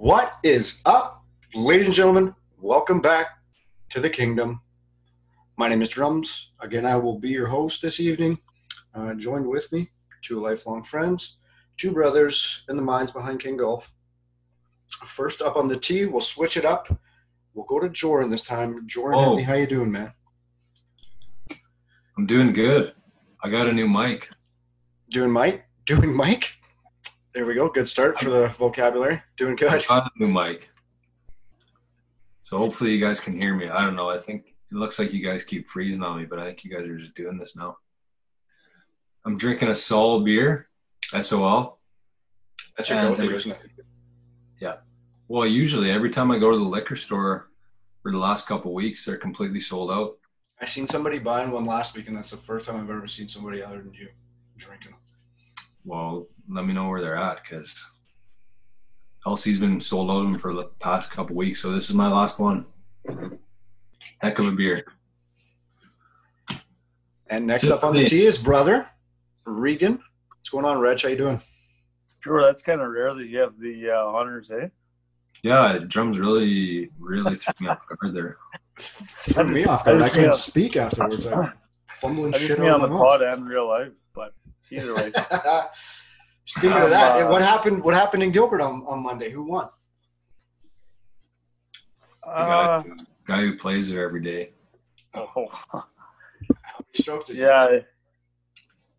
What is up, ladies and gentlemen? Welcome back to the KNGDOM. My name is Drums. Again, I will be your host this evening. Uh, joined with me, two lifelong friends, two brothers in the minds behind KNG Golf. First up on the tee, we'll switch it up. We'll go to Jordan this time. Jordan, Oh. Anthony, how you doing, man? I'm doing good. I got a new mic. Doing Mike? Doing Mike? There we go. Good start for the vocabulary. Doing good. got a new mic. So hopefully you guys can hear me. I don't know. I think it looks like you guys keep freezing on me, but I think you guys are just doing this now. I'm drinking a Sol beer, SOL. That should go And with you, there- isn't it? Yeah. Well, usually every time I go to the liquor store for the last couple weeks, they're completely sold out. I seen somebody buying one last week, and that's the first time I've ever seen somebody other than you drinking them. Well, let me know where they're at because Elsie's been sold out of them for the past couple weeks. So this is my last one. Heck of a beer. And next Sit up on the me. tee is brother Regan. What's going on, Reg? How you doing? Sure, that's kind of rare that you have the uh, honors, eh? Yeah, drums really, really threw me off guard there. Threw me off I guard. I just couldn't speak afterwards. I fumbling I shit out on the pod and real life, but either way. mouth. Speaking of Um, that, uh, what happened? What happened in Gilbert on, on Monday? Who won? The guy, Uh, who, guy who plays there every day. oh, How many strokes did you? yeah,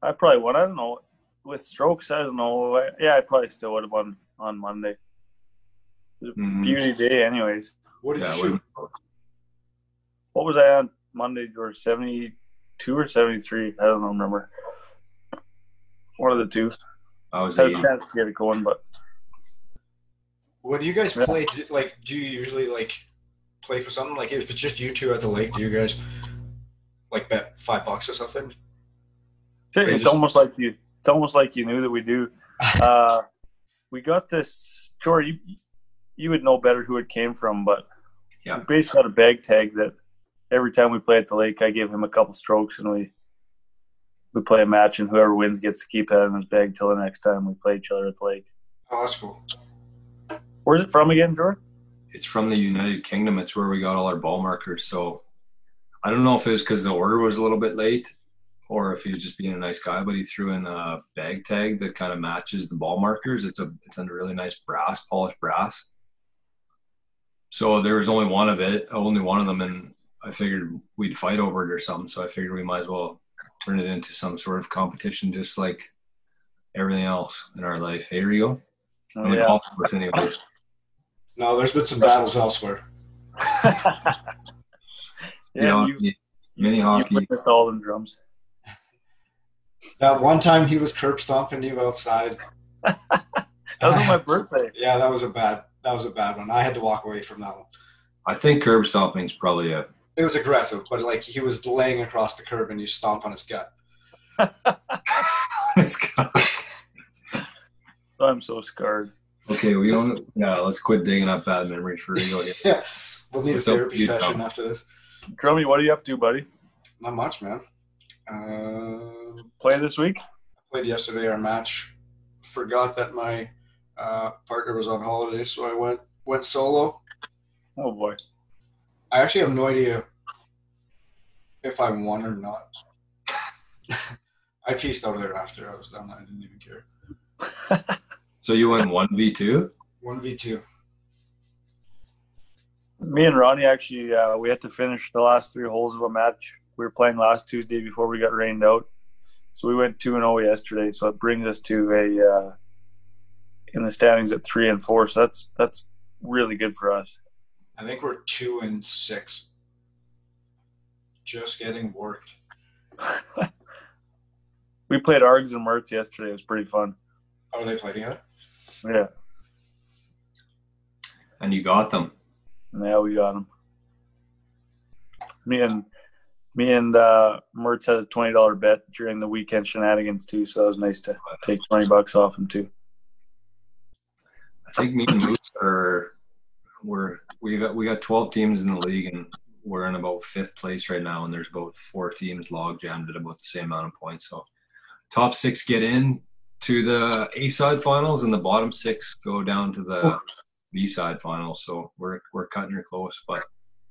I, I probably won. I don't know. With strokes, I don't know. I, yeah, I probably still would have won on Monday. Mhm. Beauty day, anyways. What did Yeah, you shoot? What was I on Monday, George? 72 or 73? I don't remember. One of the two. I was I had a chance to get it going, but What do you guys Yeah. play? Like, do you usually like play for something? Like, if it's just you two at the lake, do you guys like bet five bucks or something? It's, Or it's just- almost like you. It's almost like you knew that we do. Uh, we got this. Jory, you, you would know better who it came from, but Yeah. we basically had a bag tag that every time we play at the lake, I give him a couple strokes and we we play a match, and whoever wins gets to keep that in his bag till the next time we play each other at the lake. Oh, that's cool. Where's it from again, Jory? It's from the United Kingdom. It's where we got all our ball markers. So I don't know if it was because the order was a little bit late or if he was just being a nice guy, but he threw in a bag tag that kind of matches the ball markers. It's a it's a really nice brass, polished brass. So there was only one of it, only one of them, and I figured we'd fight over it or something. So I figured we might as well turn it into some sort of competition, just like everything else in our life. Hey, Rigo, Oh, on the yeah. golf course, anyways. No, there's been some battles elsewhere. yeah, You know, you, mini you hockey. witnessed all them drums. That one time he was curb stomping you outside. That was on my birthday. Yeah, that was a bad. That was a bad one. I had to walk away from that one. I think curb stomping is probably a It was aggressive, but like he was laying across the curb and you stomp on his gut. This guy. I'm so scarred. okay, we don't. Yeah, let's quit digging up bad memories for real. Yeah, we'll need What's a therapy session Tom? after this. Drummy, what are you up to, buddy? Not much, man. Uh, Play this week? played yesterday our match. Forgot that my uh, partner was on holiday, so I went went solo. Oh boy. I actually have no idea if I won or not. I pieced out of there after I was done. I didn't even care. So you won one v two. One v two. Me and Ronnie actually, uh, we had to finish the last three holes of a match. We were playing last Tuesday before we got rained out, so we went two and zero yesterday. So it brings us to a uh, in the standings at three and four. So that's that's really good for us. I think we're two and six. Just getting worked. We played Args and Mertz yesterday. It was pretty fun. Oh, they play together. Yeah, and you got them. yeah, we got them. Me and me and uh, Mertz had a twenty dollar bet during the weekend shenanigans too. So it was nice to take twenty bucks off him too. I think me and Moose are we're we got we got twelve teams in the league and we're in about fifth place right now and there's about four teams log jammed at about the same amount of points. So top six get in to the A side finals and the bottom six go down to the B side finals, so we're we're cutting her close. But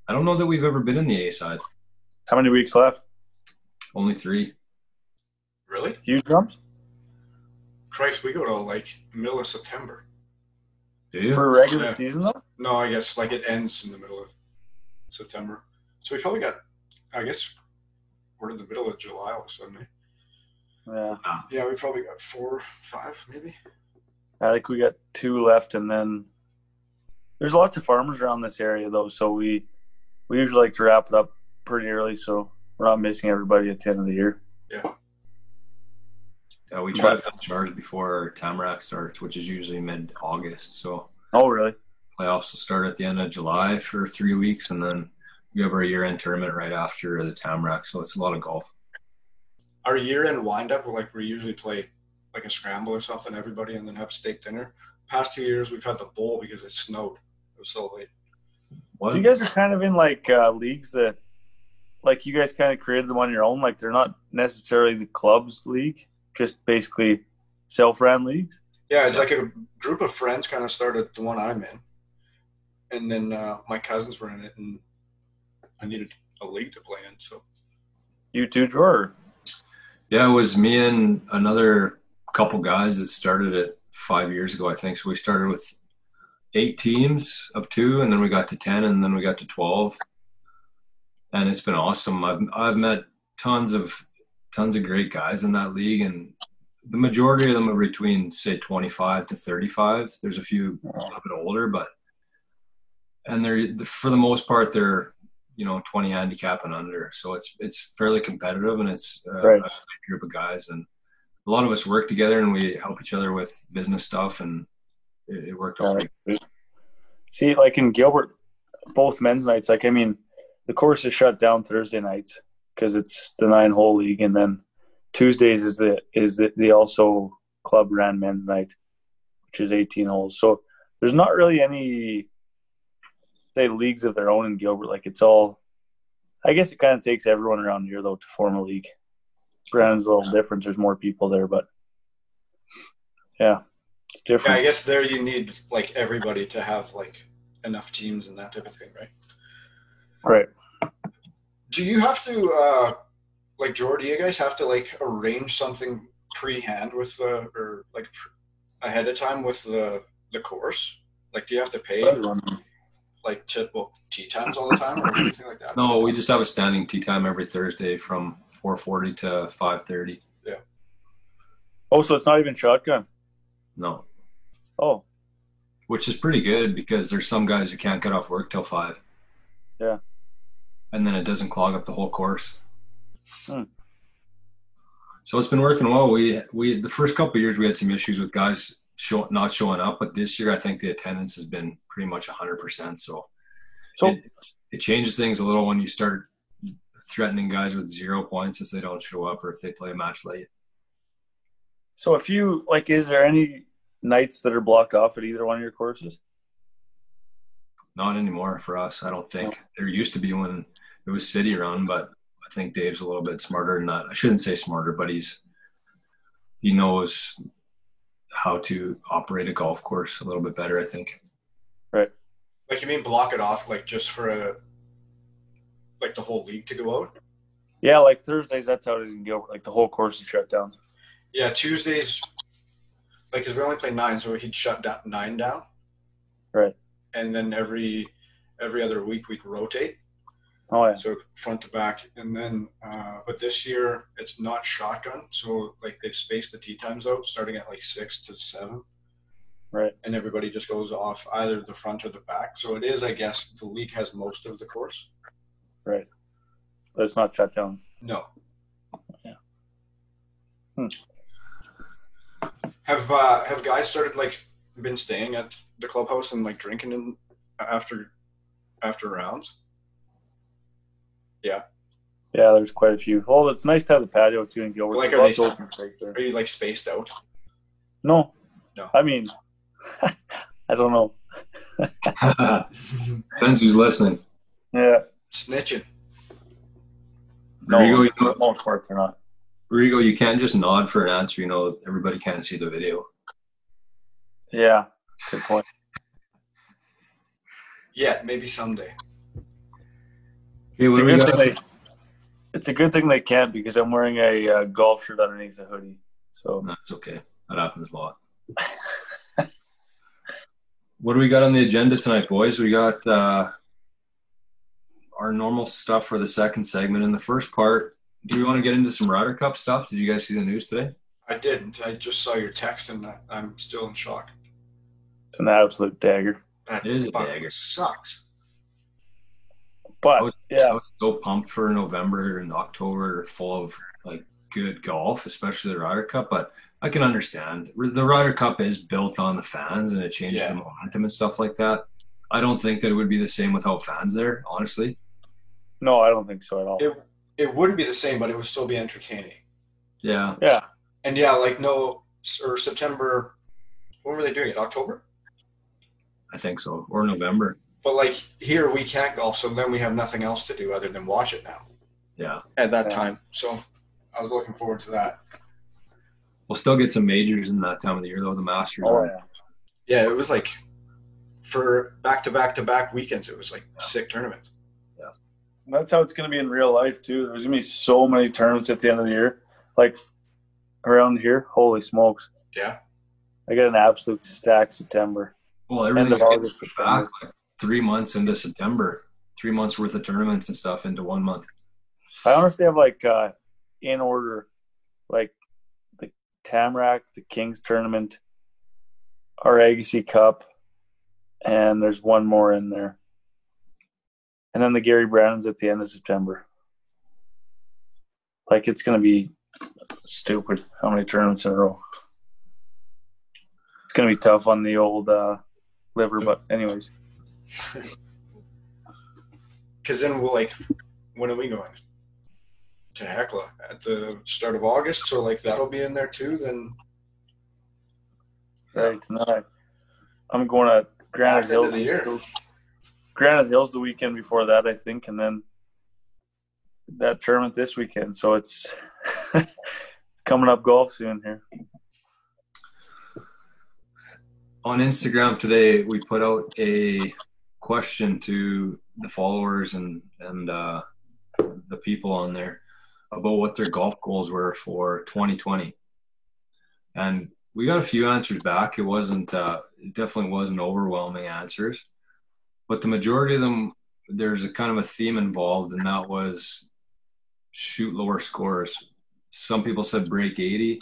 I don't know that we've ever been in the A side. How many weeks left? Only three. Really? Huge drums Christ, we go to like middle of September. Do you? for regular Yeah. season though. No, I guess like it ends in the middle of September. So we probably got, I guess, we're in the middle of July all of a sudden. eh? Yeah, Yeah, we probably got four, five, maybe. I think we got two left, and then there's lots of farmers around this area though, so we we usually like to wrap it up pretty early, so we're not missing everybody at the end of the year. Yeah. Yeah, we try to finish ours before Tamarack starts, which is usually mid August. So Oh, really? playoffs will start at the end of July for three weeks, and then we have our year end tournament right after the Tamarack. So it's a lot of golf. Our year-end wind-up, like we usually play like a scramble or something, everybody, and then have steak dinner. Past two years, we've had the bowl because it snowed. It was so late. What? So you guys are kind of in like uh, leagues that, like, you guys kind of created them on your own. Like, they're not necessarily the club's league, just basically self-ran leagues. Yeah, it's like a group of friends kind of started the one I'm in, and then uh, my cousins were in it, and I needed a league to play in. So You two, drawer. Yeah, it was me and another couple guys that started it five years ago, I think. So we started with eight teams of two, and then we got to ten, and then we got to twelve, and it's been awesome. I've I've met tons of tons of great guys in that league, and the majority of them are between say twenty five to thirty five. There's a few a little bit older, but and they're for the most part they're you know 20 handicap and under so it's it's fairly competitive and it's uh, Right. a group of guys and a lot of us work together and we help each other with business stuff and it, it worked out pretty See, like in Gilbert, both men's nights. Like, I mean, the course is shut down Thursday nights because it's the nine-hole league, and then Tuesdays is the is the, the also club ran men's night, which is 18 holes. So there's not really any say leagues of their own in Gilbert. Like, it's all. I guess it kind of takes everyone around here though to form a league. Brandon's a little different. There's more people there, but yeah, it's yeah, I guess there you need like everybody to have like enough teams and that type of thing, right? right. Do you have to uh like Jordy? You guys have to like arrange something pre-hand with the or like pr- ahead of time with the the course? Like, do you have to pay like to book tee times all the time or anything like that? no we just have a standing tee time every thursday from 4.40 to 5.30 Yeah. Oh, so it's not even shotgun. no Oh, which is pretty good because there's some guys who can't get off work till 5 Yeah. And then it doesn't clog up the whole course Hmm. So it's been working well. We we the first couple of years we had some issues with guys show, not showing up, but this year I think the attendance has been pretty much hundred percent. So so it, it changes things a little when you start threatening guys with zero points if they don't show up or if they play a match late. so if you like, is there any nights that are blocked off at either one of your courses? Not anymore for us, I don't think. There used to be when it was city run, but I think Dave's a little bit smarter than that. I shouldn't say smarter, but he's he knows how to operate a golf course a little bit better, I think. Right. Like, you mean block it off like just for a like the whole league to go out? Yeah, like Thursdays, that's how it is in Gilbert. Like the whole course is shut down. Yeah, Tuesdays, like, because we only play nine, so he'd shut down nine down. Right. And then every every other week we'd rotate, Oh yeah. so front to back, and then uh, but this year it's not shotgun, so like they've spaced the tee times out, starting at like six to seven, Right. and everybody just goes off either the front or the back. So it is, I guess, the league has most of the course. Right. But it's not shotgun. No. Yeah. Hmm. Have uh, have guys started like been staying at the clubhouse and like drinking in after after rounds? Yeah, Yeah, there's quite a few. Oh, it's nice to have the patio too in Gilbert. Like, There's are they- of open space there. Are you like spaced out? No. No. I mean, I don't know. Depends who's listening. Yeah. Snitching. No, Rigo, you for know, the most part, they're not. Rigo, you can't just nod for an answer. You know, everybody can't see the video. Yeah. Good point. yet. Maybe someday. Okay, It's a, good thing they, it's a good thing they can't because I'm wearing a uh, golf shirt underneath the hoodie. So That's okay. That happens a lot. what do we got on the agenda tonight, boys? We got uh, our normal stuff for the second segment. In the first part, do we want to get into some Ryder Cup stuff? Did you guys see the news today? I didn't. I just saw your text and I- I'm still in shock. it's an absolute dagger. That It is a dagger. Sucks. I But was, I was so pumped for November and October, full of like good golf, especially the Ryder Cup. But I can understand the Ryder Cup is built on the fans and it changes Yeah. the momentum and stuff like that. I don't think that it would be the same without fans there, honestly. no, I don't think so at all. It it wouldn't be the same, but it would still be entertaining. Yeah, yeah, And yeah, like no or September. When were they doing it? October. I think so. Or November. But like here, we can't golf, so then we have nothing else to do other than watch it now Yeah. at that Yeah. time. So I was looking forward to that. We'll still get some majors in that time of the year, though. The Masters. oh yeah. Yeah, it was like for back to back to back weekends. It was like sick tournaments. Yeah. That's how it's going to be in real life too. There's going to be so many tournaments at the end of the year, like around here. Holy smokes! Yeah, I got an absolute stack September. Well, End everything's of getting August, pushed back like three months into September. Three months worth of tournaments and stuff into one month. I honestly have like uh, in order, like the Tamarack, the Kings tournament, our Agassi Cup, and there's one more in there, and then the Gary Brannon's at the end of September. Like it's going to be stupid how many tournaments in a row. It's going to be tough on the old uh, liver, but anyways, because then we'll like, when are we going to Hecla at the start of August? So like that'll be in there too. Then right tonight I'm going to Granite Back into Hills. the year. Granite Hills the weekend before that, I think, and then that tournament this weekend. So it's it's coming up golf soon here. on Instagram today, we put out a question to the followers and and uh, the people on there about what their golf goals were for 2020, and we got a few answers back. It wasn't uh, it definitely wasn't overwhelming answers, but the majority of them there's a kind of a theme involved, and that was shoot lower scores. Some people said break 80.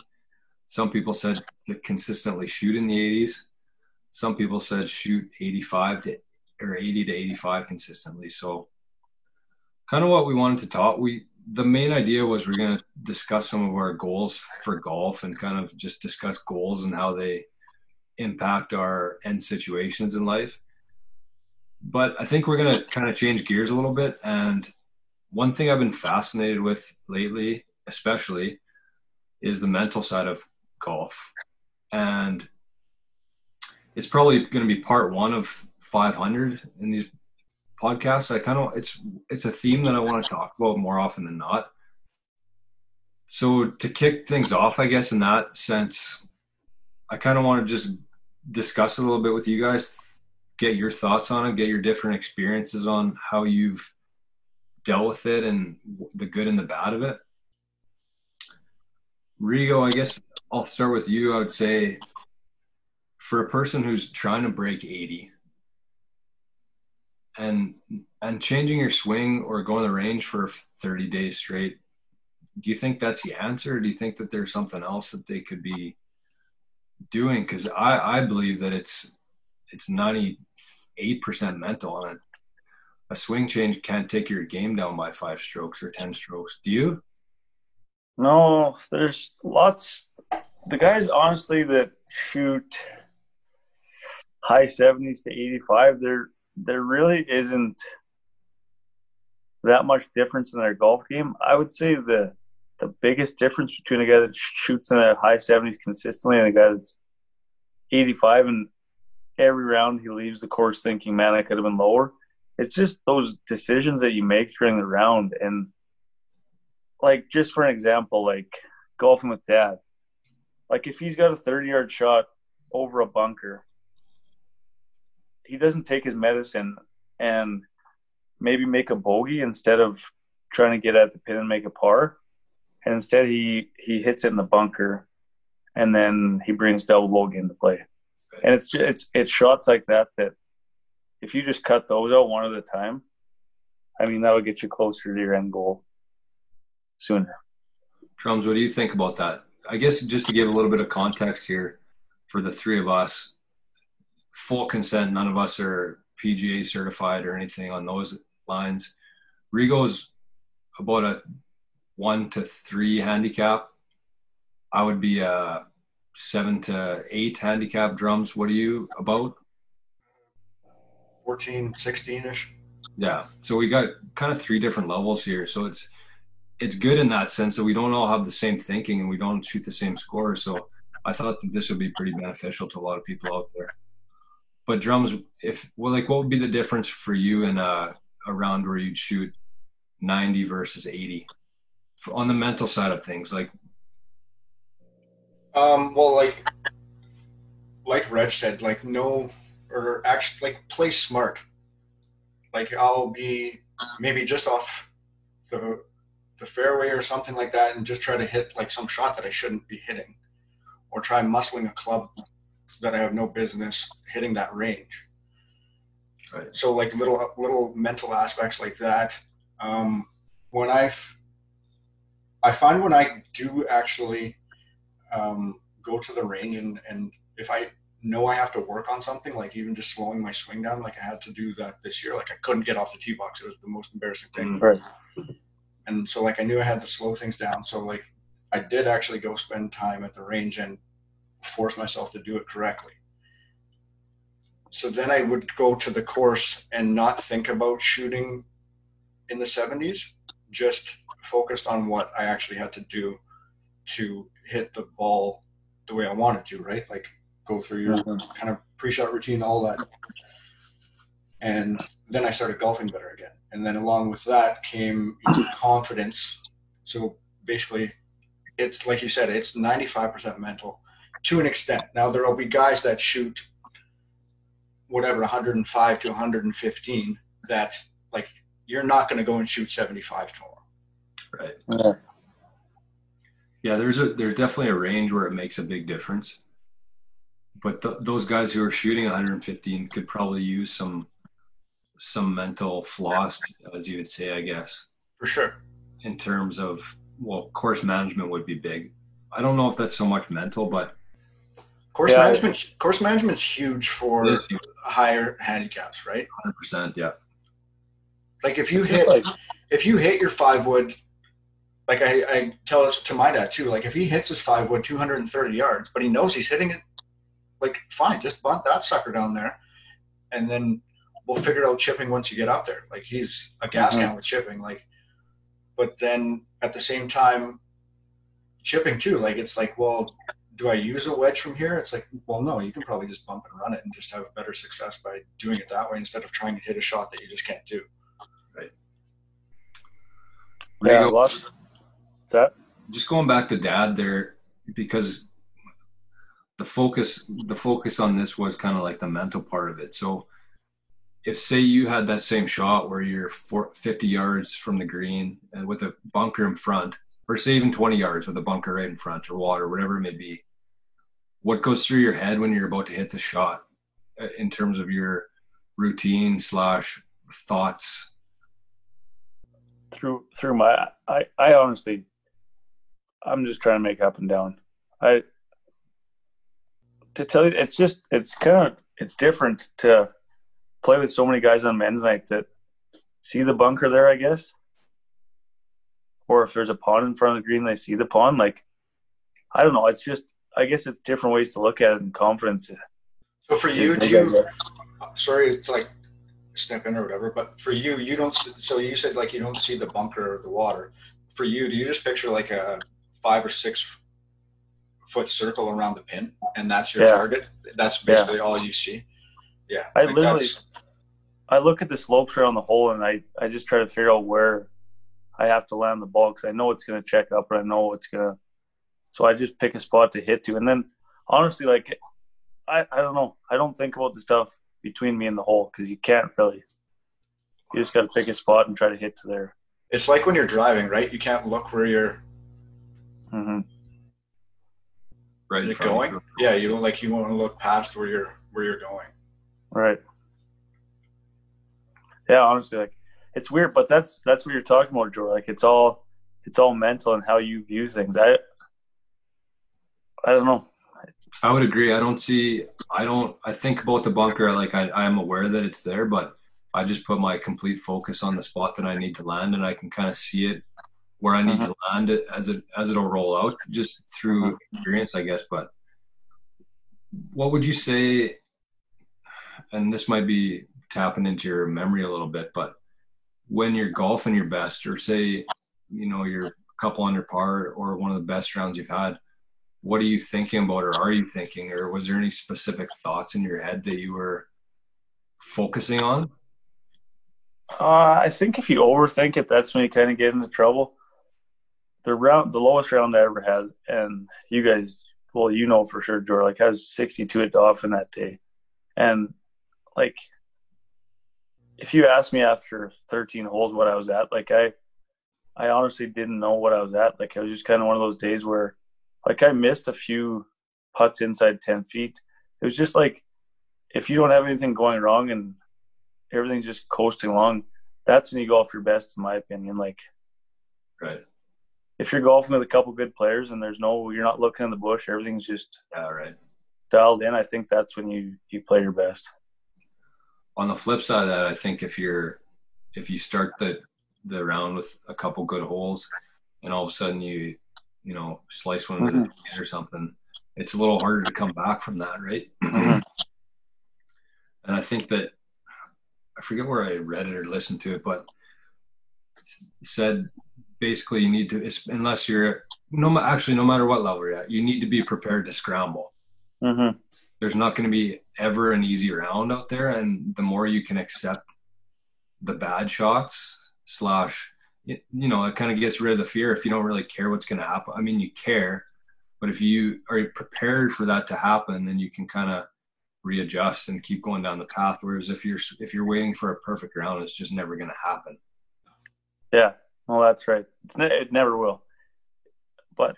Some people said to consistently shoot in the 80s some people said shoot 85 to or 80 to 85 consistently. So kind of what we wanted to talk we the main idea was we're going to discuss some of our goals for golf and kind of just discuss goals and how they impact our end situations in life. But i think we're going to kind of change gears a little bit and one thing i've been fascinated with lately especially is the mental side of golf. And it's probably going to be part one of 500 in these podcasts. I kind of it's it's a theme that I want to talk about more often than not. So to kick things off, I guess in that sense, I kind of want to just discuss a little bit with you guys, get your thoughts on it, get your different experiences on how you've dealt with it and the good and the bad of it. Rigo, I guess I'll start with you. I would say for a person who's trying to break 80 and and changing your swing or going the range for 30 days straight do you think that's the answer? Do you think that there's something else that they could be doing? Because i i believe that it's it's 98% mental and a, a swing change can't take your game down by five strokes or 10 strokes. Do you? No, there's lots. The guys, honestly, that shoot high seventies to eighty-five, there there really isn't that much difference in their golf game. I would say the the biggest difference between a guy that shoots in the high seventies consistently and a guy that's eighty-five and every round he leaves the course thinking, "Man, I could have been lower." It's just those decisions that you make during the round and like just for an example, like golfing with dad. Like if he's got a 30 yard shot over a bunker, he doesn't take his medicine and maybe make a bogey instead of trying to get at the pin and make a par. And instead, he he hits it in the bunker, and then he brings double bogey into play. And it's it's it's shots like that that if you just cut those out one at a time, I mean that'll get you closer to your end goal sooner. Drums, what do you think about that? I guess just to give a little bit of context here for the three of us, full consent. None of us are PGA certified or anything on those lines. Rigo's about a one to three handicap. I would be a seven to eight handicap drums. What are you about? 14, 16 ish. Yeah. So we got kind of three different levels here. So it's it's good in that sense that we don't all have the same thinking and we don't shoot the same score. So I thought that this would be pretty beneficial to a lot of people out there. But drums, if well, like, what would be the difference for you in a, a round where you'd shoot 90 versus 80 on the mental side of things? Like, um, well, like, like Reg said, like, no, or actually, like, play smart. Like, I'll be maybe just off the the fairway or something like that, and just try to hit like some shot that I shouldn't be hitting, or try muscling a club that I have no business hitting that range. Right. So like little little mental aspects like that. Um, when I I find when I do actually um, go to the range and and if I know I have to work on something, like even just slowing my swing down, like I had to do that this year. Like I couldn't get off the tee box. It was the most embarrassing thing. Mm, right. And so like I knew I had to slow things down. So like I did actually go spend time at the range and force myself to do it correctly. So then I would go to the course and not think about shooting in the 70s, just focused on what I actually had to do to hit the ball the way I wanted to, right? Like go through your mm-hmm. kind of pre-shot routine, all that. And then I started golfing better again. And then along with that came confidence. So basically, it's like you said, it's 95% mental to an extent. Now there will be guys that shoot whatever 105 to 115 that like you're not going to go and shoot 75 tomorrow. Right. Yeah. yeah, there's a there's definitely a range where it makes a big difference. But th- those guys who are shooting 115 could probably use some some mental floss, as you would say, I guess. For sure. In terms of well, course management would be big. I don't know if that's so much mental, but Course yeah. management, course management's huge for huge. higher handicaps, right? Hundred percent, yeah. Like if you hit, like, if you hit your five wood, like I, I tell it to my dad too. Like if he hits his five wood 230 yards, but he knows he's hitting it, like fine, just bunt that sucker down there, and then we'll figure out chipping once you get up there. Like he's a gas mm-hmm. can with chipping, like. But then at the same time, chipping too. Like it's like, well, do I use a wedge from here? It's like, well, no, you can probably just bump and run it and just have better success by doing it that way instead of trying to hit a shot that you just can't do. Right. Yeah, what's that? Just going back to dad there, because the focus, the focus on this was kind of like the mental part of it. So if say you had that same shot where you're 50 yards from the green and with a bunker in front, or say even 20 yards with a bunker right in front or water, whatever it may be, what goes through your head when you're about to hit the shot uh, in terms of your routine slash thoughts? Through through my i i honestly i'm just trying to make up and down. I to tell you it's just it's kind of it's different to play with so many guys on men's night that see the bunker there i guess. Or if there's a pond in front of the green they see the pond like i don't know it's just I guess it's different ways to look at it and confidence. So for you, do you, sorry, it's like step in or whatever, but for you, you don't. So you said like you don't see the bunker or the water. For you, do you just picture like a five or six foot circle around the pin, and that's your yeah. target? That's basically yeah. all you see. Yeah, I like literally. I look at the slope trail on the hole, and I I just try to figure out where I have to land the ball because I know it's going to check up, and I know it's going to so I just pick a spot to hit to. And then honestly, like, I, I don't know. I don't think about the stuff between me and the hole because you can't really. You just got to pick a spot and try to hit to there. It's like when you're driving, right? You can't look where you're hmm Right is it going. you. Yeah, you don't like you want to look past where you're where you're going. Right. Yeah, honestly, like it's weird, but that's that's what you're talking about, Joe. Like it's all it's all mental and how you view things. I I don't know. I would agree. I don't see. I don't. I think about the bunker like I, I'm aware that it's there, but I just put my complete focus on the spot that I need to land, and I can kind of see it where I need to uh-huh. land it as it as it'll roll out, just through uh-huh. experience, I guess. But what would you say? And this might be tapping into your memory a little bit, but when you're golfing your best, or say, you know, you're a couple under par, or one of the best rounds you've had what are you thinking about or are you thinking or was there any specific thoughts in your head that you were focusing on Uh, I think if you overthink it, that's when you kind of get into trouble. The round, the lowest round I ever had, and you guys, well, you know for sure, Joe. Like I was 62 at Dauphin that day, and like, if you asked me after 13 holes what I was at, like I, I honestly didn't know what I was at. Like I was just kind of one of those days where, like, I missed a few putts inside 10 feet. It was just like, if you don't have anything going wrong and everything's just coasting along, that's when you golf your best, in my opinion. Like right if you're golfing with a couple good players and there's no, you're not looking in the bush, everything's just yeah right dialed in. I think that's when you you play your best. on the flip side of that i think if you're if you start the the round with a couple good holes and all of a sudden you you know slice one of the trees or something it's a little harder to come back from that right Mhm. and i think that i forget where i read it or listened to it but said basically you need to unless you're no actually no matter what level you're at you need to be prepared to scramble Mm-hmm. there's not going to be ever an easy round out there and the more you can accept the bad shots slash you you know it kind of gets rid of the fear if you don't really care what's going to happen. I mean you care but if you are prepared for that to happen then you can kind of readjust and keep going down the path. Whereas if you're if you're waiting for a perfect round it's just never going to happen. Yeah, well, that's right. It's ne- it never will. But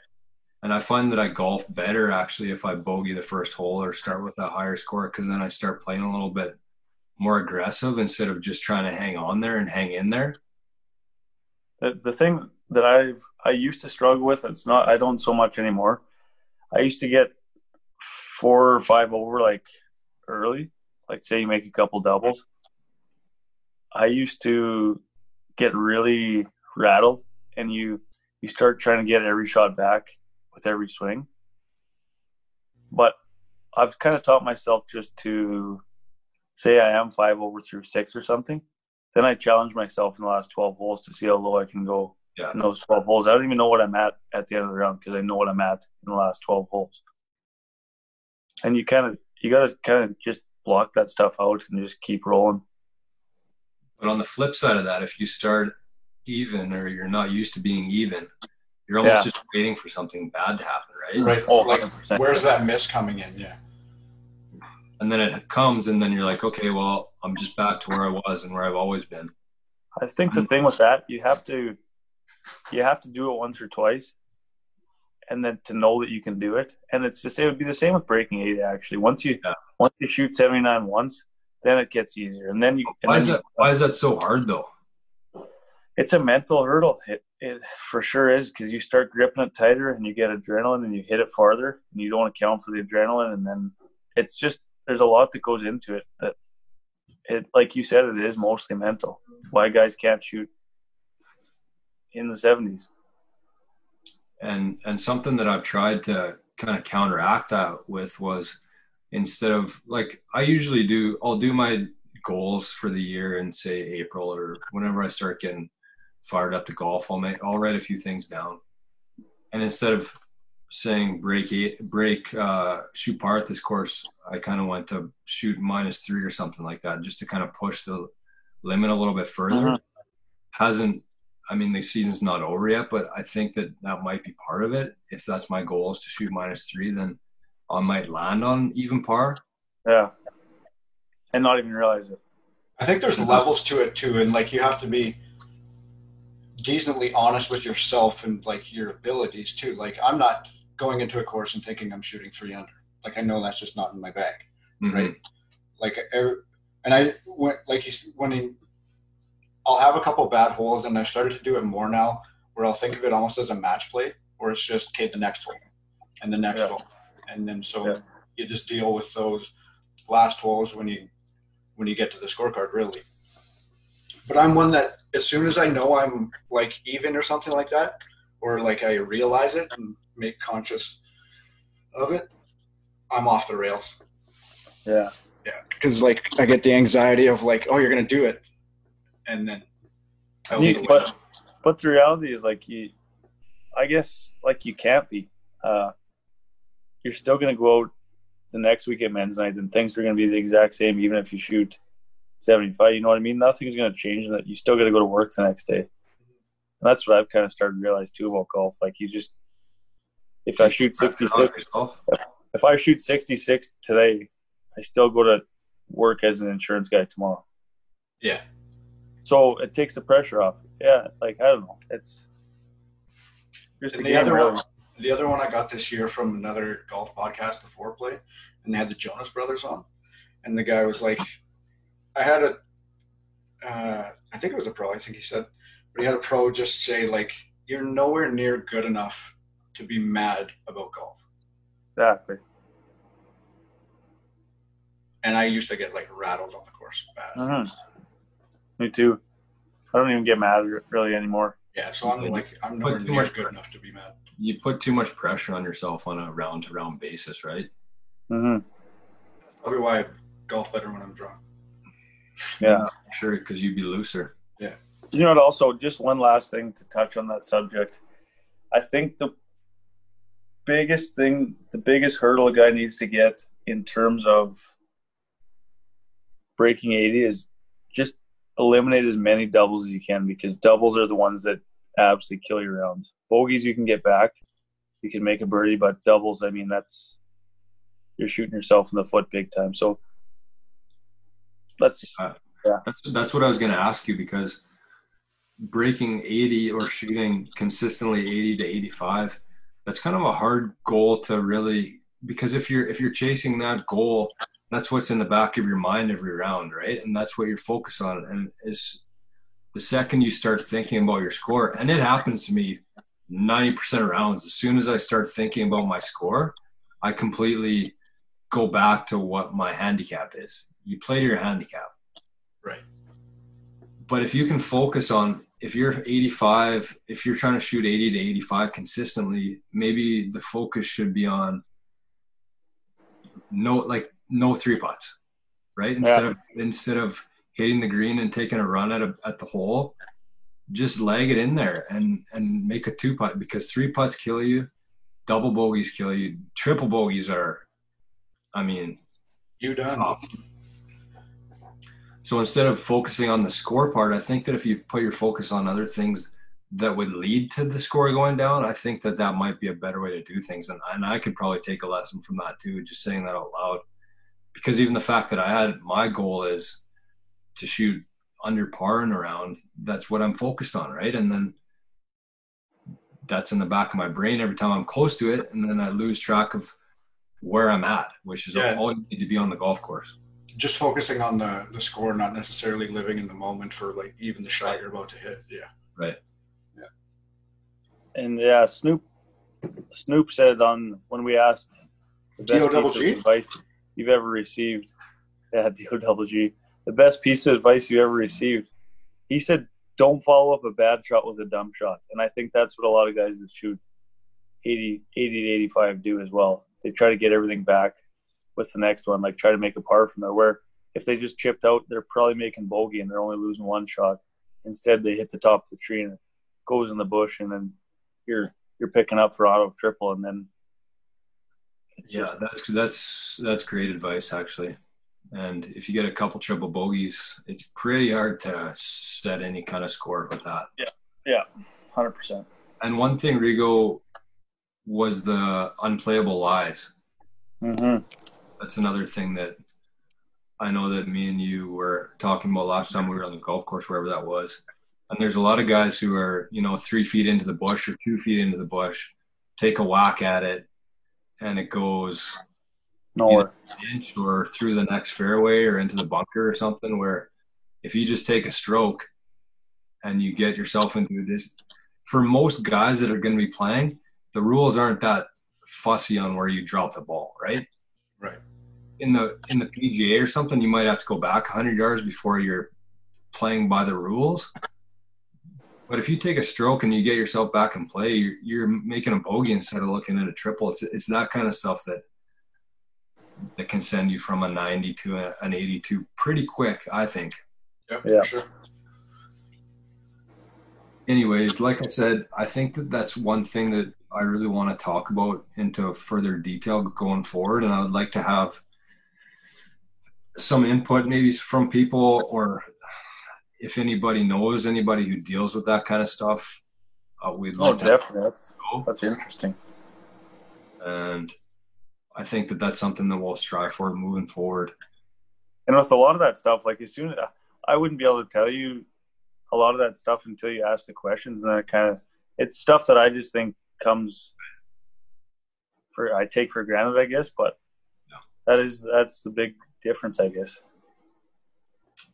and i find that i golf better actually if i bogey the first hole or start with a higher score because then i start playing a little bit more aggressive instead of just trying to hang on there and hang in there the the thing that I've I used to struggle with, it's not I don't so much anymore. I used to get four or five over like early, like say you make a couple doubles. I used to get really rattled, and you you start trying to get every shot back with every swing. But I've kind of taught myself just to say I am five over through six or something. Then I challenge myself in the last 12 holes to see how low I can go yeah in those 12 holes. I don't even know what I'm at at the end of the round because I know what I'm at in the last 12 holes. And you kind of, you got to kind of just block that stuff out and just keep rolling. But on the flip side of that, if you start even or you're not used to being even, you're almost Yeah. just waiting for something bad to happen, right? Right. Oh, like where's that miss coming in? Yeah. And then it comes, and then you're like, okay, well, I'm just back to where I was and where I've always been. I think the thing with that, you have to, you have to do it once or twice, and then to know that you can do it. And it's just it would be the same with breaking eight. Actually, once you Yeah. once you shoot seventy nine once, then it gets easier. And then you, Why then is you- that? Why is that so hard though? it's a mental hurdle. It it for sure is because you start gripping it tighter and you get adrenaline and you hit it farther and you don't account for the adrenaline and then it's just there's a lot that goes into it that it like you said it is mostly mental. Why guys can't shoot in the seventies. and and something that I've tried to kind of counteract that with was instead of like I usually do I'll do my goals for the year in say April or whenever I start getting fired up to golf I'll make I'll write a few things down and instead of saying break eight break uh shoot par at this course I kind of went to shoot minus three or something like that just to kind of push the limit a little bit further Mhm. hasn't I mean, the season's not over yet, but I think that that might be part of it. If that's my goal is to shoot minus three, then I might land on even par. Yeah. And not even realize it. I think there's levels to it too, and like you have to be decently honest with yourself and like your abilities too. Like I'm not going into a course and thinking I'm shooting three under. Like I know that's just not in my bag, Mhm. right? Like, er- and I went like you when he, I'll have a couple bad holes, and I started to do it more now, where I'll think of it almost as a match play, where it's just okay, the next hole, and the next Yeah. hole, and then so Yeah. you just deal with those last holes when you when you get to the scorecard, really. But I'm one that as soon as I know I'm like even or something like that, or like I realize it and make conscious of it, I'm off the rails. Yeah. Yeah, because like I get the anxiety of like, oh, you're gonna do it, and then. I You- but but the reality is like you, I guess like you can't be. Uh, you're still gonna go out the next week at men's night, and things are gonna be the exact same, even if you shoot seventy five. You know what I mean? Nothing's gonna change. That you still got to go to work the next day. And that's what I've kind of started to realize too about golf. Like you just, if I shoot sixty six, if I shoot 66 today, I still go to work as an insurance guy tomorrow. Yeah. So it takes the pressure off. Yeah, like I don't know. It's just the the other really. one, the other one I got this year from another golf podcast before play, and they had the Jonas Brothers on, and the guy was like, I had a, uh, I think it was a pro. I think he said, but he had a pro just say like, you're nowhere near good enough to be mad about golf. Exactly. And I used to get like rattled on the course bad. hmm Me too. I don't even get mad really anymore. Yeah, so I'm like, I'm nowhere too near much- good enough to be mad. You put too much pressure on yourself on a round to round basis, right? Mm-hmm. Probably why I golf better when I'm drunk. Yeah. Sure, because you'd be looser. Yeah. You know what? Also, just one last thing to touch on that subject. I think the biggest thing, the biggest hurdle a guy needs to get in terms of breaking 80 is just eliminate as many doubles as you can because doubles are the ones that absolutely kill your rounds. Bogeys you can get back, you can make a birdie, but doubles, I mean, that's you're shooting yourself in the foot big time. So that's uh, That's that's what I was going to ask you because breaking 80 or shooting consistently 80 to 85 that's kind of a hard goal to really because if you're if you're chasing that goal that's what's in the back of your mind every round right? And that's what you're focused on. And is the second you start thinking about your score and it happens to me 90% of rounds as soon as i start thinking about my score i completely go back to what my handicap is. You play to your handicap. Right. but if you can focus on if you're 85 if you're trying to shoot 80 to 85 consistently maybe the focus should be on no like no three putts right instead Yeah. of instead of hitting the green and taking a run at a, at the hole just lag it in there and and make a two putt because three putts kill you double bogeys kill you triple bogeys are i mean You done? tough. So instead of focusing on the score part, I think that if you put your focus on other things that would lead to the score going down, I think that that might be a better way to do things. And, and I could probably take a lesson from that too, just saying that out loud. Because even the fact that I had my goal is to shoot under par and around, that's what I'm focused on, right? And then that's in the back of my brain every time I'm close to it, and then I lose track of where I'm at, which is Yeah. all you need to be on the golf course. Just focusing on the, the score, not necessarily living in the moment for like even the shot you're about to hit. Yeah. Right. Yeah. And yeah, Snoop Snoop said on when we asked the best piece of advice you've ever received. Yeah, D-O double G. The best piece of advice you ever received. He said, "Don't follow up a bad shot with a dumb shot." And I think that's what a lot of guys that shoot 80, 80 to 85 do as well. They try to get everything back with the next one, like try to make a par from there. Where if they just chipped out, they're probably making bogey and they're only losing one shot. Instead, they hit the top of the tree and it goes in the bush, and then you're you're picking up for auto triple, and then it's Yeah, just- that's that's that's great advice actually. And if you get a couple triple bogeys, it's pretty hard to set any kind of score with that. Yeah, yeah, hundred percent. And one thing, Rigo, was the unplayable lies. Mm-hmm. That's another thing that I know that me and you were talking about last time we were on the golf course, wherever that was. And there's a lot of guys who are, you know, three feet into the bush or two feet into the bush, take a whack at it, and it goes Nowhere. inch or through the next fairway or into the bunker or something. Where if you just take a stroke and you get yourself into this, for most guys that are going to be playing, the rules aren't that fussy on where you drop the ball, right? Right. In the in the PGA or something, you might have to go back 100 yards before you're playing by the rules. But if you take a stroke and you get yourself back in play, you're, you're making a bogey instead of looking at a triple. It's it's that kind of stuff that that can send you from a 90 to a, an 82 pretty quick, I think. Yep, Yeah. for sure. anyways, like I said, I think that that's one thing that I really want to talk about into further detail going forward, and I would like to have some input maybe from people or if anybody knows anybody who deals with that kind of stuff uh, we'd Oh, love to definitely. That's that's interesting. and i think that that's something that we'll strive for moving forward And with a lot of that stuff, like as soon as I wouldn't be able to tell you a lot of that stuff until you ask the questions, and that kind of it's stuff that I just think comes for I take for granted, I guess. But Yeah. that is that's the big difference, I guess.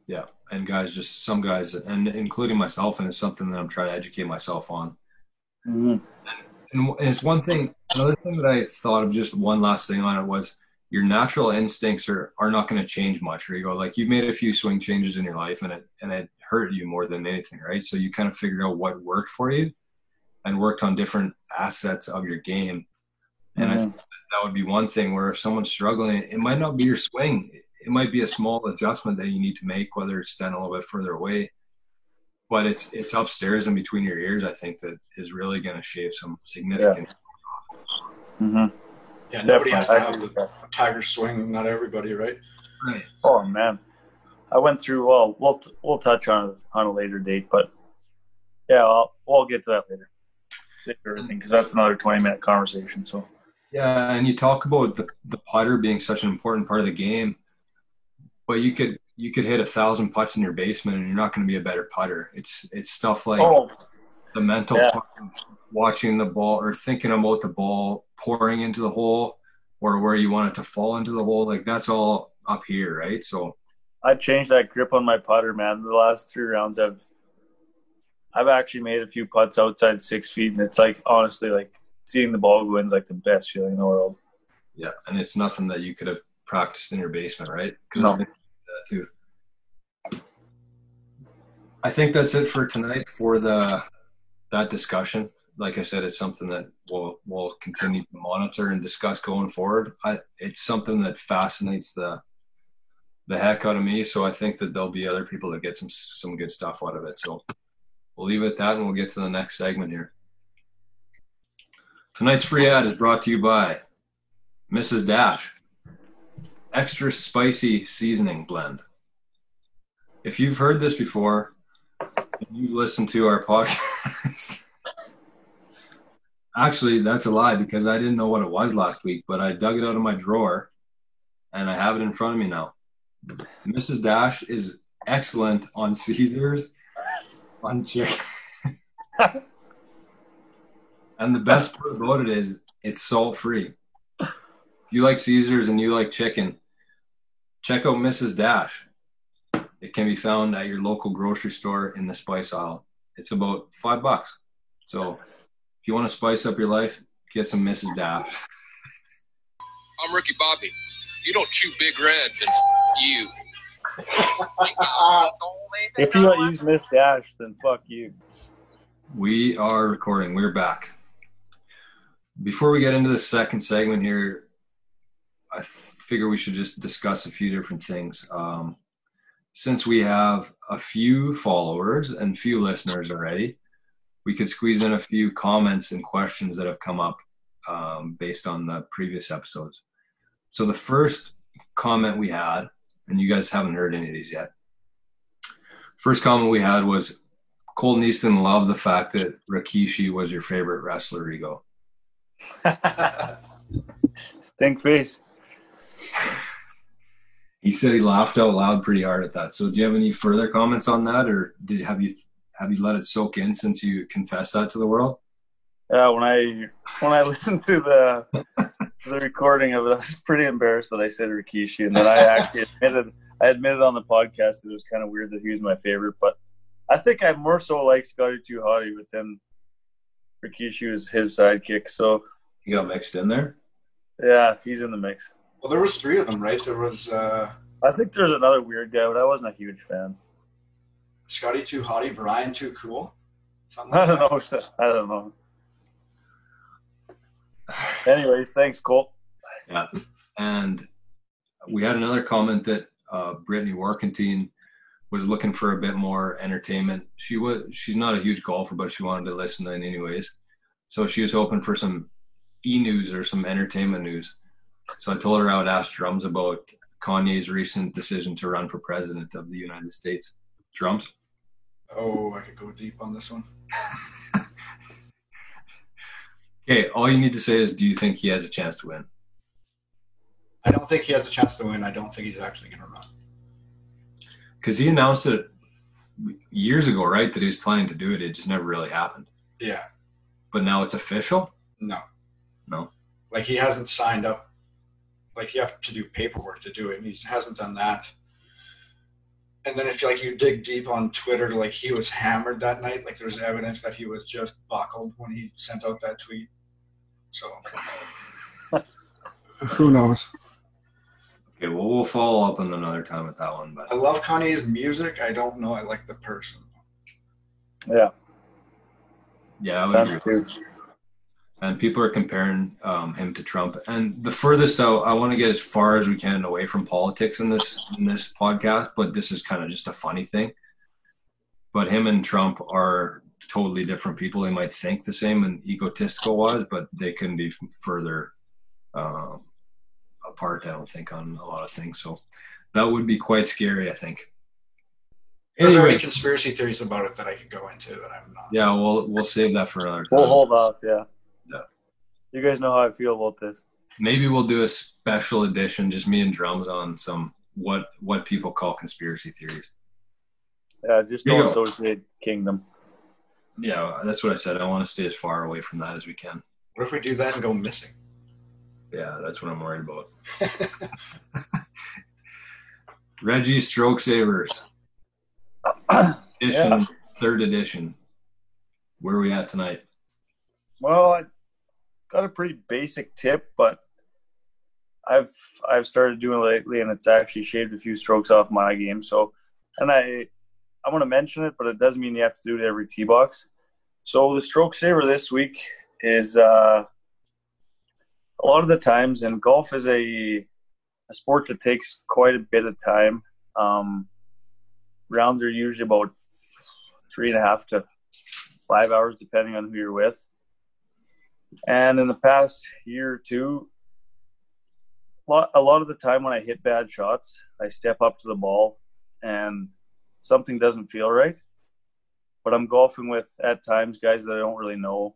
yeah and guys just some guys and including myself and it's something that i'm trying to educate myself on Mm-hmm. and it's one thing another thing that i thought of just one last thing on it was your natural instincts are, are not going to change much where you go like you've made a few swing changes in your life and it and it hurt you more than anything right so you kind of figured out what worked for you and worked on different assets of your game and i Mhm. think that would be one thing where if someone's struggling it might not be your swing it might be a small adjustment that you need to make whether it's standing a little bit further away but it's it's upstairs and between your ears i think that is really going to shave some significant Mhm. Yeah, nobody has to Definitely. Have the tiger swing. Not everybody, right? right Oh man, I went through. Well, we'll we'll touch on it on a later date, but yeah, I'll, we'll get to that later. Save everything because that's another twenty minute conversation. So Yeah, and you talk about the, the putter being such an important part of the game, but you could you could hit a thousand putts in your basement and you're not going to be a better putter. It's it's stuff like oh the mental Yeah. part of watching the ball or thinking about the ball pouring into the hole or where you want it to fall into the hole. Like that's all up here, right? So I changed that grip on my putter, man. The last three rounds, I've I've actually made a few putts outside six feet, and it's like honestly, like seeing the ball go in is like the best feeling in the world. yeah, and it's nothing that you could have practiced in your basement, right? Because No. I've been through that too. I think that's it for tonight for the that discussion. Like I said, it's something that we'll we'll continue to monitor and discuss going forward. I, it's something that fascinates the the heck out of me. So I think that there'll be other people that get some some good stuff out of it. So we'll leave it at that, and we'll get to the next segment here. Tonight's free ad is brought to you by Mrs. Dash extra spicy seasoning blend. If you've heard this before, you've listened to our podcast, actually, that's a lie because I didn't know what it was last week, but I dug it out of my drawer and I have it in front of me now. Mrs. Dash is excellent on Caesars, on chicken. and the best part about it is it's salt free. If You like Caesars and you like chicken, check out Mrs. Dash. It can be found at your local grocery store in the spice aisle. It's about five bucks. So if you want to spice up your life, get some Mrs. Dash. I'm Ricky Bobby. If you don't chew Big Red, then f- you. If you don't use Miss Dash, then fuck you. We are recording. We're back. Before we get into the second segment here, I figure we should just discuss a few different things. Um, since we have a few followers and few listeners already, we could squeeze in a few comments and questions that have come up um, based on the previous episodes. So the first comment we had, and you guys haven't heard any of these yet. First comment we had was Colton Easton loved the fact that Rikishi was your favorite wrestler, Ego. Stink face. he said he laughed out loud pretty hard at that. So do you have any further comments on that, or did have you have you let it soak in since you confessed that to the world? Yeah, when I when I listened to the the recording of it, I was pretty embarrassed that I said Rikishi, and then I actually admitted I admitted on the podcast that it was kind of weird that he was my favorite, but I think I more so like Scotty Too Hotty with him. Rikishi was his sidekick, so You got mixed in there. yeah, he's in the mix. Well, there was three of them, right? There was uh, I think there's another weird guy, but I wasn't a huge fan. Scotty Too Hotty, Brian Too Cool. Something I don't that. know. I don't know. Anyways, thanks, Colt. Yeah. And we had another comment that uh, Brittany Workentine was looking for a bit more entertainment. She was she's not a huge golfer, but she wanted to listen in anyways. So she was hoping for some e news or some entertainment news. So I told her I would ask Drums about Kanye's recent decision to run for president of the United States. Drums. Oh, I could go deep on this one. Okay, all you need to say is, do you think he has a chance to win? I don't think he has a chance to win. I don't think he's actually going to run. Because he announced it years ago, right? That he was planning to do it. It just never really happened. Yeah, But now it's official. no. No. Like he hasn't signed up. Like you have to do paperwork to do it, and he hasn't done that. And then if you like you dig deep on Twitter, like he was hammered that night. Like there's evidence that he was just buckled when he sent out that tweet. So who knows? Okay, well, we'll follow up on another time with that one. But I love Kanye's music. I don't know. I like the person. Yeah, yeah, I would that's agree. true. And people are comparing um, him to Trump. And the furthest out, I want to get as far as we can away from politics in this in this podcast. But this is kind of just a funny thing. But him and Trump are totally different people. They might think the same and egotistical wise, but they couldn't be further um, apart. I don't think on a lot of things. So that would be quite scary. I think. There's already Anyway, conspiracy theories about it that I could go into that I'm not. yeah, we'll we'll save that for another time. We'll hold off. Yeah. Yeah. You guys know how I feel about this. Maybe we'll do a special edition, just me and drums on some what what people call conspiracy theories. Yeah, just There you don't associate KNGDOM. Yeah, that's what I said. I want to stay as far away from that as we can. What if we do that and go missing? Yeah, that's what I'm worried about. Reggie Stroke Savers edition, Yeah. third edition. Where are we at tonight? Well, I got a pretty basic tip, but I've I've started doing it lately, and it's actually shaved a few strokes off my game. So, and I I want to mention it, but it doesn't mean you have to do it every tee box. So the stroke saver this week is uh, a lot of the times, and golf is a a sport that takes quite a bit of time. Um, rounds are usually about three and a half to five hours, depending on who you're with. And in the past year or two, a lot of the time when I hit bad shots, I step up to the ball and something doesn't feel right. But I'm golfing with, at times, guys that I don't really know.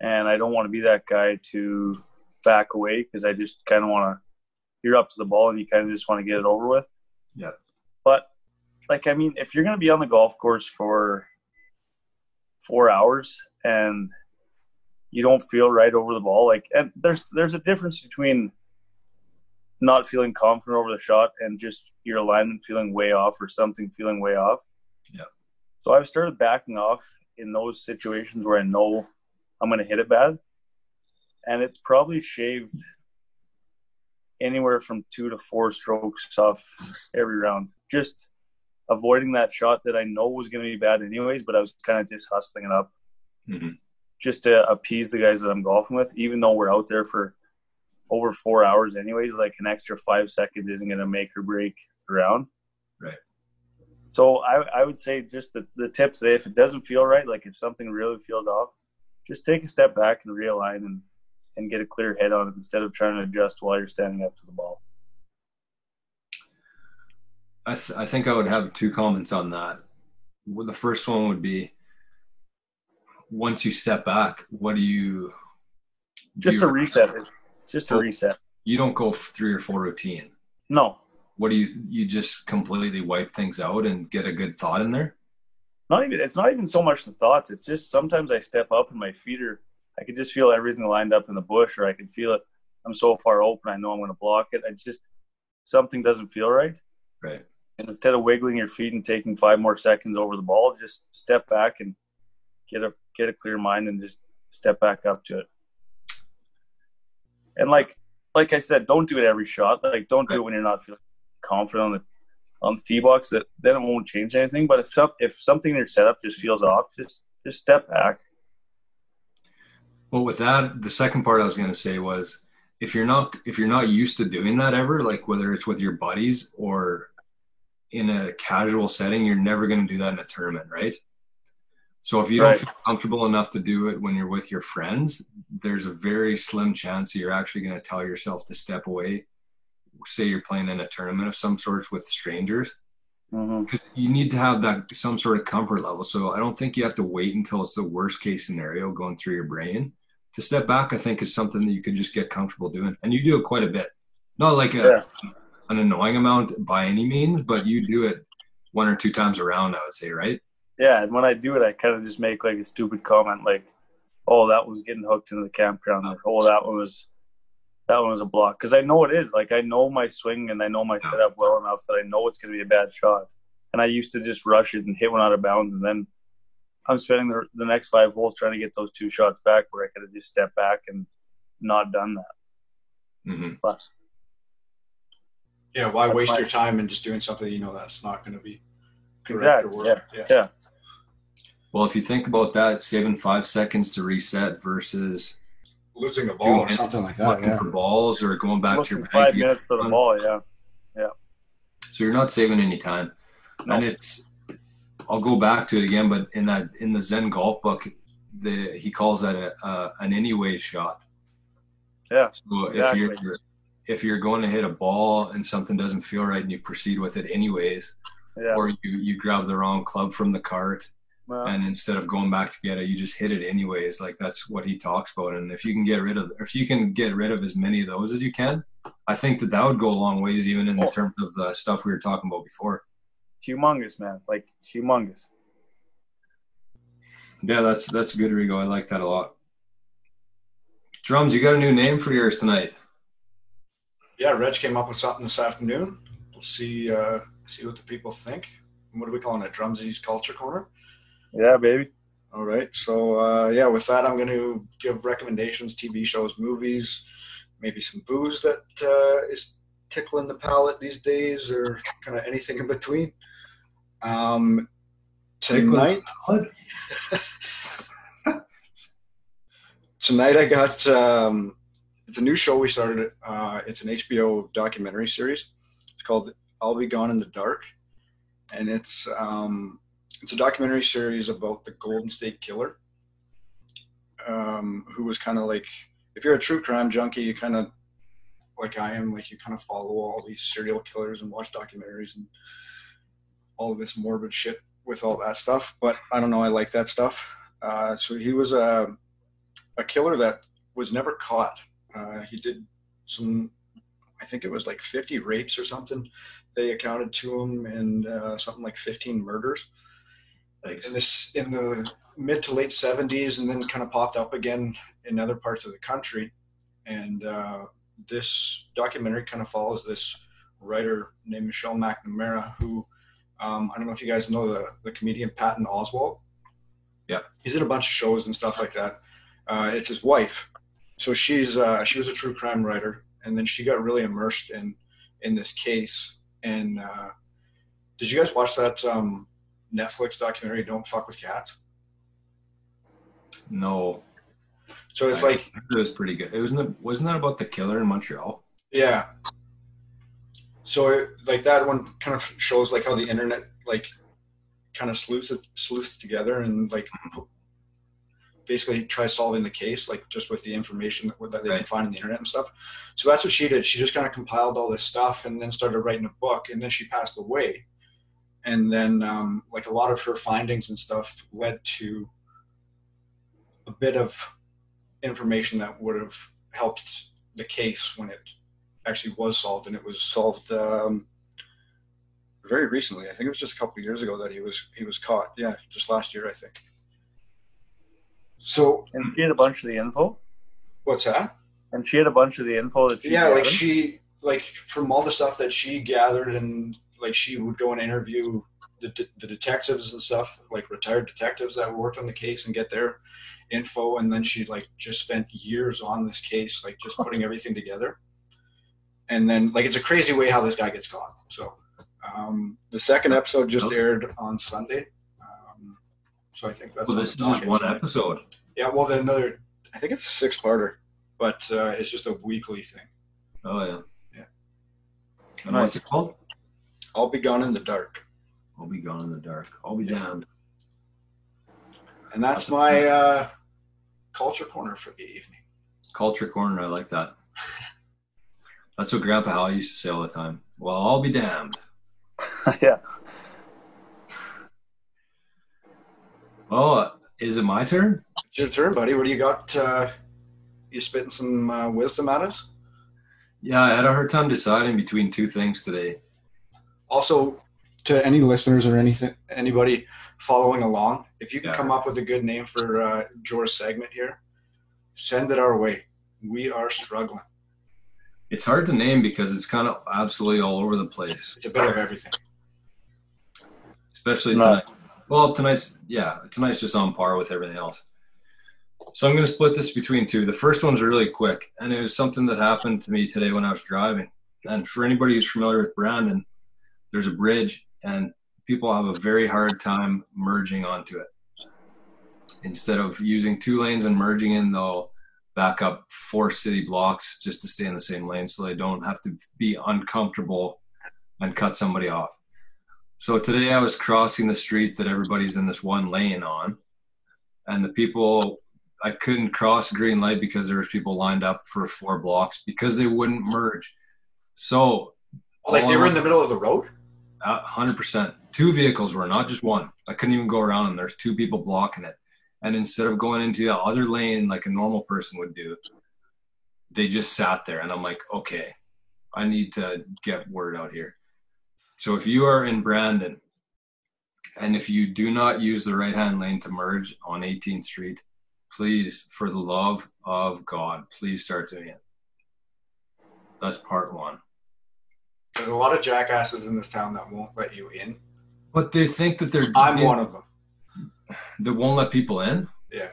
And I don't want to be that guy to back away because I just kind of want to, you're up to the ball and you kind of just want to get it over with. Yeah. But, like, I mean, if you're going to be on the golf course for four hours and you don't feel right over the ball. Like, and there's there's a difference between not feeling confident over the shot and just your alignment feeling way off or something feeling way off. Yeah. So I've started backing off in those situations where I know I'm going to hit it bad, and it's probably shaved anywhere from two to four strokes off every round. Just avoiding that shot that I know was going to be bad anyways, but I was kind of just hustling it up Mhm. just to appease the guys that I'm golfing with, even though we're out there for over four hours anyways, like an extra five seconds isn't going to make or break the round. Right. So I, I would say just the, the tip today, if it doesn't feel right, like if something really feels off, just take a step back and realign and, and get a clear head on it instead of trying to adjust while you're standing up to the ball. I, th- I think I would have two comments on that. Well, the first one would be once you step back, what do you do Just a reset. It's just a reset. You don't go three or four routine. No, what do you you just completely wipe things out and get a good thought in there? Not even it's not even so much the thoughts. It's just sometimes I step up and my feet are I can just feel everything lined up in the bush, or I can feel it. I'm so far open, I know I'm going to block it. I just something doesn't feel right. Right. And instead of wiggling your feet and taking five more seconds over the ball, just step back and get a get a clear mind and just step back up to it. And like like I said, don't do it every shot. Like don't do it when you're not feeling confident on the on the tee box. That then it won't change anything. But if some, if something in your setup just feels off, just just step back. Well, with that, the second part I was going to say was if you're not if you're not used to doing that ever, like whether it's with your buddies or in a casual setting, you're never going to do that in a tournament, right? So if you Right. don't feel comfortable enough to do it when you're with your friends, there's a very slim chance that you're actually going to tell yourself to step away. Say you're playing in a tournament of some sorts with strangers, Mm-hmm. because you need to have that some sort of comfort level. So I don't think you have to wait until it's the worst case scenario going through your brain. To step back, I think is something that you can just get comfortable doing, and you do it quite a bit. Not like a, an annoying amount by any means, but you do it one or two times around. I would say, right? Yeah, and when I do it, I kind of just make like a stupid comment, like, "Oh, that was getting hooked into the campground," or "Oh, that one was that one was a block," because I know it is. Like I know my swing and I know my setup well enough that I know it's going to be a bad shot. And I used to just rush it and hit one out of bounds, and then I'm spending the, the next five holes trying to get those two shots back, where I could have just stepped back and not done that. hmm But Yeah, why waste my- your time in just doing something you know that's not going to be correct Exactly, or work? Yeah. yeah, Well, if you think about that, saving five seconds to reset versus Losing a ball or something like that. looking Yeah. for balls or going back to looking your five bag, minutes for the ball, yeah. Yeah. So you're not saving any time. No. And it's I'll go back to it again, but in that in the Zen golf book, the he calls that a, uh, an anyway shot. Yeah, So exactly. if you're if you're going to hit a ball and something doesn't feel right and you proceed with it anyways, Yeah. or you you grab the wrong club from the cart Well, and instead of going back to get it, you just hit it anyways. Like that's what he talks about. And if you can get rid of if you can get rid of as many of those as you can, I think that that would go a long ways, even in Oh. terms of the stuff we were talking about before. humongous, man. Like humongous. Yeah, that's that's good, Rigo. I like that a lot. Drums, you got a new name for yours tonight. Yeah, Reg came up with something this afternoon. We'll see uh, see what the people think. What are we calling it? Drumsy's Culture Corner. Yeah, baby. All right. So uh, yeah, with that, I'm going to give recommendations: TV shows, movies, maybe some booze that uh, is tickling the palate these days, or kind of anything in between. Um, tonight, tonight I got um, it's a new show we started. Uh, it's an HBO documentary series. It's called "I'll Be Gone in the Dark," and it's um, it's a documentary series about the Golden State Killer, um, who was kind of like if you're a true crime junkie, you kind of like I am, like you kind of follow all these serial killers and watch documentaries and all of this morbid shit with all that stuff. But I don't know, I like that stuff. Uh, so he was a a killer that was never caught. Uh, he did some, I think it was like 50 rapes or something. They accounted to him and uh, something like 15 murders in this in the mid to late 70s, and then kind of popped up again in other parts of the country. And uh, this documentary kind of follows this writer named Michelle McNamara, who um, I don't know if you guys know the the comedian Patton Oswalt. Yeah. he's in a bunch of shows and stuff like that. Uh, it's his wife, so she's uh, she was a true crime writer, and then she got really immersed in in this case. And uh, did you guys watch that um, Netflix documentary "Don't Fuck with Cats"? No, So it's I- like it was pretty good. It wasn't. Wasn't that about the killer in Montreal? Yeah. So it, like that one kind of shows like how the internet like kind of sleuths sleuths together and like mm-hmm. basically tries solving the case like just with the information that, that they can find on the internet and stuff. So that's what she did. She just kind of compiled all this stuff and then started writing a book and then she passed away. And then um, like a lot of her findings and stuff led to a bit of information that would have helped the case when it actually was solved, and it was solved um, very recently. I think it was just a couple of years ago that he was he was caught. Yeah, just last year, I think. So And she had a bunch of the info. what's that? And she had a bunch of the info that she yeah, like she like from all the stuff that she gathered and like she would go and interview the, de- the detectives and stuff, like retired detectives that worked on the case and get their info, and then she like just spent years on this case, like just putting everything together. And then like it's a crazy way how this guy gets caught. So um, the second episode just aired on Sunday. Um, so I think that's Well, this is just one episode. Yeah, well, then another. I think it's a six-parter, but uh, it's just a weekly thing. Oh yeah. Yeah. And what's it called? I'll be gone in the dark, I'll be gone in the dark. I'll be damned. and that's my uh, culture corner for the evening. Culture corner. I like that. That's what Grandpa Hal used to say all the time. Well, I'll be damned. yeah. Oh, is it my turn? It's your turn, buddy. What do you got? Uh, you spitting some uh, wisdom at us? Yeah, I had a hard time deciding between two things today. Also, to any listeners or anything, anybody following along, if you can Yeah. come up with a good name for uh, Jore's segment here, send it our way. We are struggling. It's hard to name because it's kind of absolutely all over the place, It's a bit of everything. especially No. tonight. Well, tonight's yeah, tonight's just on par with everything else. So I'm going to split this between two. The first one's really quick, and it was something that happened to me today when I was driving. And for anybody who's familiar with Brandon, there's a bridge, and people have a very hard time merging onto it. Instead of using two lanes and merging in, they'll back up four city blocks just to stay in the same lane, so they don't have to be uncomfortable and cut somebody off. So today I was crossing the street that everybody's in this one lane on, and the people I couldn't cross green light because there was people lined up for four blocks because they wouldn't merge. So Like they were in the middle of the road. Hundred percent. Two vehicles were not just one. I couldn't even go around them. There's two people blocking it. And instead of going into the other lane like a normal person would do, they just sat there. And I'm like, okay, I need to get word out here. So if you are in Brandon and if you do not use the right hand lane to merge on 18th Street, please, for the love of God, please start doing it. That's part one. There's a lot of jackasses in this town that won't let you in. But they think that they're I'm one of them. that won't let people in. Yeah.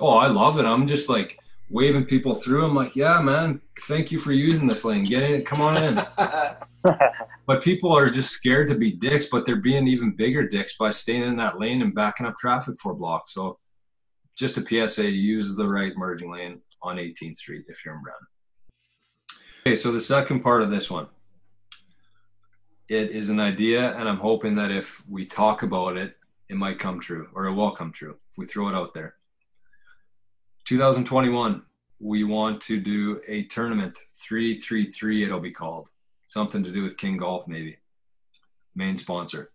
Oh, I love it. I'm just like waving people through. I'm like, yeah, man, thank you for using this lane. Get in, come on in. but people are just scared to be dicks, but they're being even bigger dicks by staying in that lane and backing up traffic for blocks. So just a PSA, to use the right merging lane on 18th Street if you're in Brown. Okay, so the second part of this one. It is an idea, and I'm hoping that if we talk about it, it might come true or it will come true if we throw it out there. 2021, we want to do a tournament, 333 it'll be called. Something to do with KNG Golf, maybe. Main sponsor.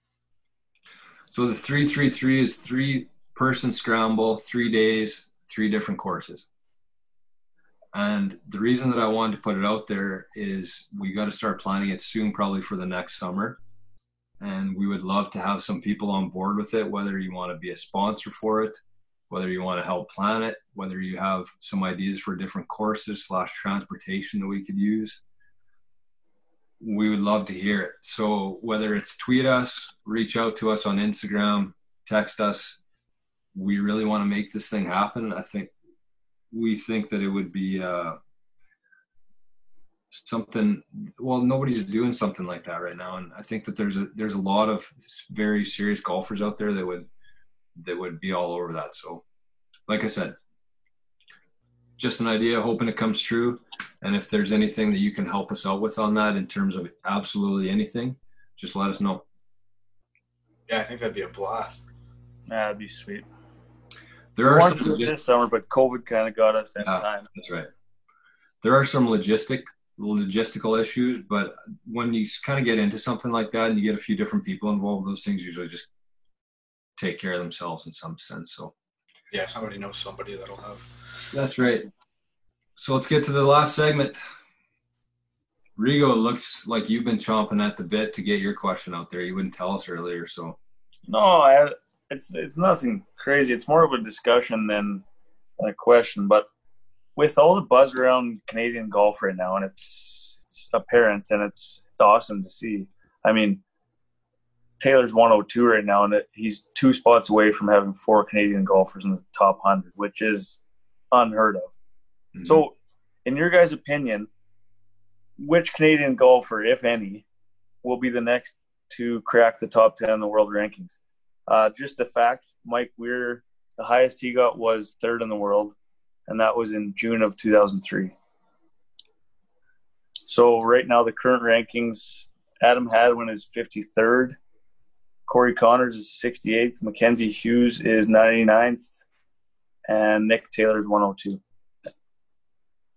So the 333 is three person scramble, three days, three different courses. And the reason that I wanted to put it out there is we got to start planning it soon, probably for the next summer. And we would love to have some people on board with it whether you want to be a sponsor for it whether you want to help plan it whether you have some ideas for different courses slash transportation that we could use. We would love to hear it. So whether it's tweet us reach out to us on instagram text us we really want to make this thing happen. I think we think that it would be uh, something well nobody's doing something like that right now and i think that there's a there's a lot of very serious golfers out there that would that would be all over that so like i said just an idea hoping it comes true and if there's anything that you can help us out with on that in terms of absolutely anything just let us know yeah, I think that'd be a blast. That'd be sweet. There are wanted some to legit- this summer, but COVID kind of got us in Yeah. time. That's right. There are some logistic logistical issues, but when you kind of get into something like that and you get a few different people involved, those things usually just take care of themselves in some sense. So Yeah, somebody knows somebody that'll have. that's right. So let's get to the last segment. Rigo looks like you've been chomping at the bit to get your question out there. You wouldn't tell us earlier, so No, I, it's it's nothing crazy. It's more of a discussion than, than a question. But with all the buzz around Canadian golf right now, and it's it's apparent and it's it's awesome to see. I mean, Taylor's 102 right now, and it, he's two spots away from having four Canadian golfers in the top 100, which is unheard of. Mhm. So, in your guys' opinion, which Canadian golfer, if any, will be the next to crack the top 10 in the world rankings? Uh, just a fact Mike Weir, the highest he got was third in the world, and that was in June of 2003. So, right now, the current rankings Adam Hadwin is 53rd, Corey Conners is 68th, Mackenzie Hughes is 99th, and Nick Taylor is 102.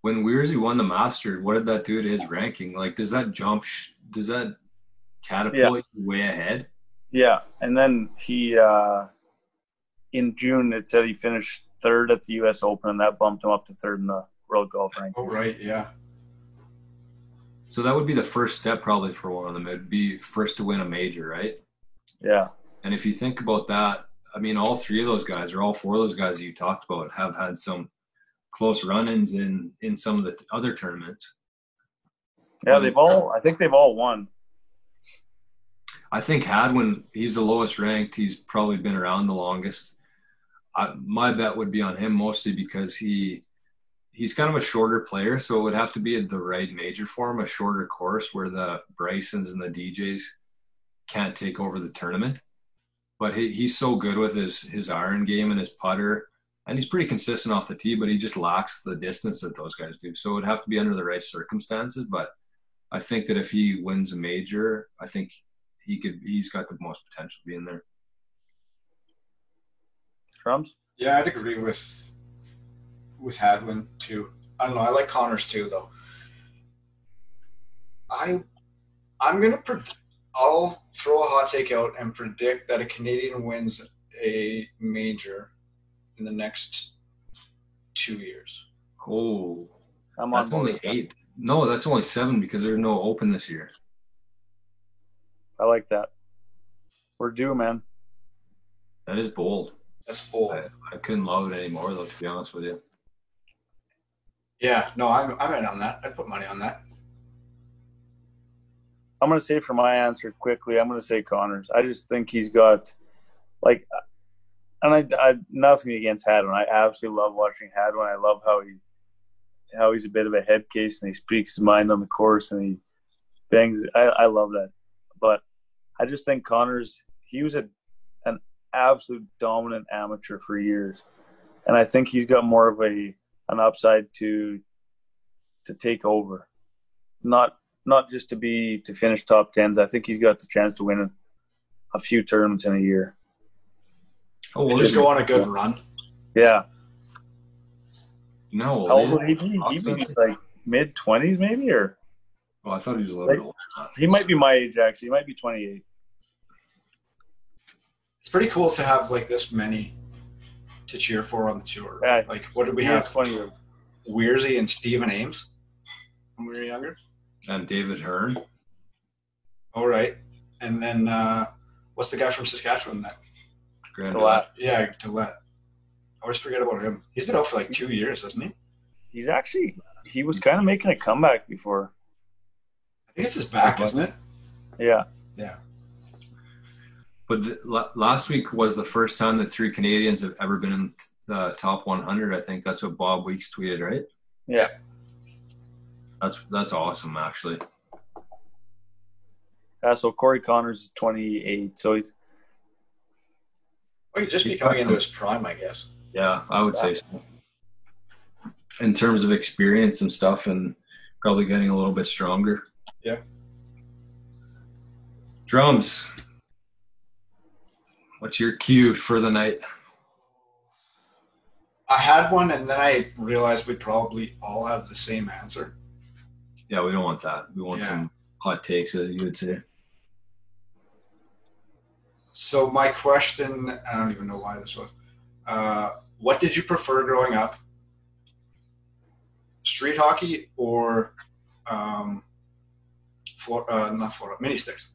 when Weirzy won the Masters, what did that do to his ranking? Like, does that jump? Sh- does that catapult you way ahead? Yeah, and then he uh, in June it said he finished third at the U.S. Open, and that bumped him up to third in the world golf ranking. Oh right, yeah. So that would be the first step, probably for one of them. It'd be first to win a major, right? Yeah, And if you think about that, I mean, all three of those guys, or all four of those guys that you talked about, have had some close run-ins in in some of the other tournaments. yeah, they've all. I think they've all won. I think Hadwin, he's the lowest ranked. He's probably been around the longest. I, my bet would be on him mostly because he he's kind of a shorter player, so it would have to be at the right major for him, a shorter course where the Brysons and the DJs can't take over the tournament. But he, he's so good with his his iron game and his putter, and he's pretty consistent off the tee. But he just lacks the distance that those guys do. So it would have to be under the right circumstances. But I think that if he wins a major, I think he could he's got the most potential being there. Drums. Yeah, I'd agree with with Hadwin too. I don't know. I like Conners too, though. I I'm gonna. Pre- I'll throw a hot take out and predict that a Canadian wins a major in the next two years. Oh, I'm on that's board only eight. No, that's only seven because there's no open this year. I like that. We're due, man. That is bold. That's bold. I, I couldn't love it anymore though, to be honest with you. Yeah, no, I'm I'm in on that. I'd put money on that. I'm gonna say for my answer quickly. I'm gonna say Conners. I just think he's got like, and I, I nothing against Hadwin. I absolutely love watching Hadwin. I love how he how he's a bit of a head case and he speaks his mind on the course and he bangs. I, I love that, but I just think Conners. He was a an absolute dominant amateur for years, and I think he's got more of a an upside to to take over. Not not just to be to finish top tens. I think he's got the chance to win a, a few tournaments in a year. Oh, And just go on a good run. Yeah. No, How old would he be? He'd be like mid twenties maybe, or Oh, I thought he was a little Like- bit older. he might be my age actually. He might be twenty eight. It's pretty cool to have like this many to cheer for on the tour. Yeah. Like, what did we He have? is twenty. Weirzy and Stephen Ames when we were younger. And David Hearn. All right, and then uh, what's the guy from Saskatchewan? That Graham The yeah, Gillette. I always forget about him. He's been out for like two years, hasn't he? He's actually he was kind of making a comeback before. I think it's his back, isn't it? Yeah. Yeah. But the, la- last week was the first time that three Canadians have ever been in the top 100. I think that's what Bob Weeks tweeted, right? Yeah. That's that's awesome, actually. Yeah. So Corey Conners is twenty eight. So he's Well, he'd just be coming into his prime, I guess. Yeah, I would say so. In terms of experience and stuff, and probably getting a little bit stronger. Yeah. Drums. What's your cue for the night? I had one, and then I realized we probably all have the same answer. Yeah, we don't want that. We want Yeah. some hot takes, as you would say. So my question, I don't even know why this was. Uh, what did you prefer growing up? Street hockey or um, Flor- uh, not Florida, mini sticks.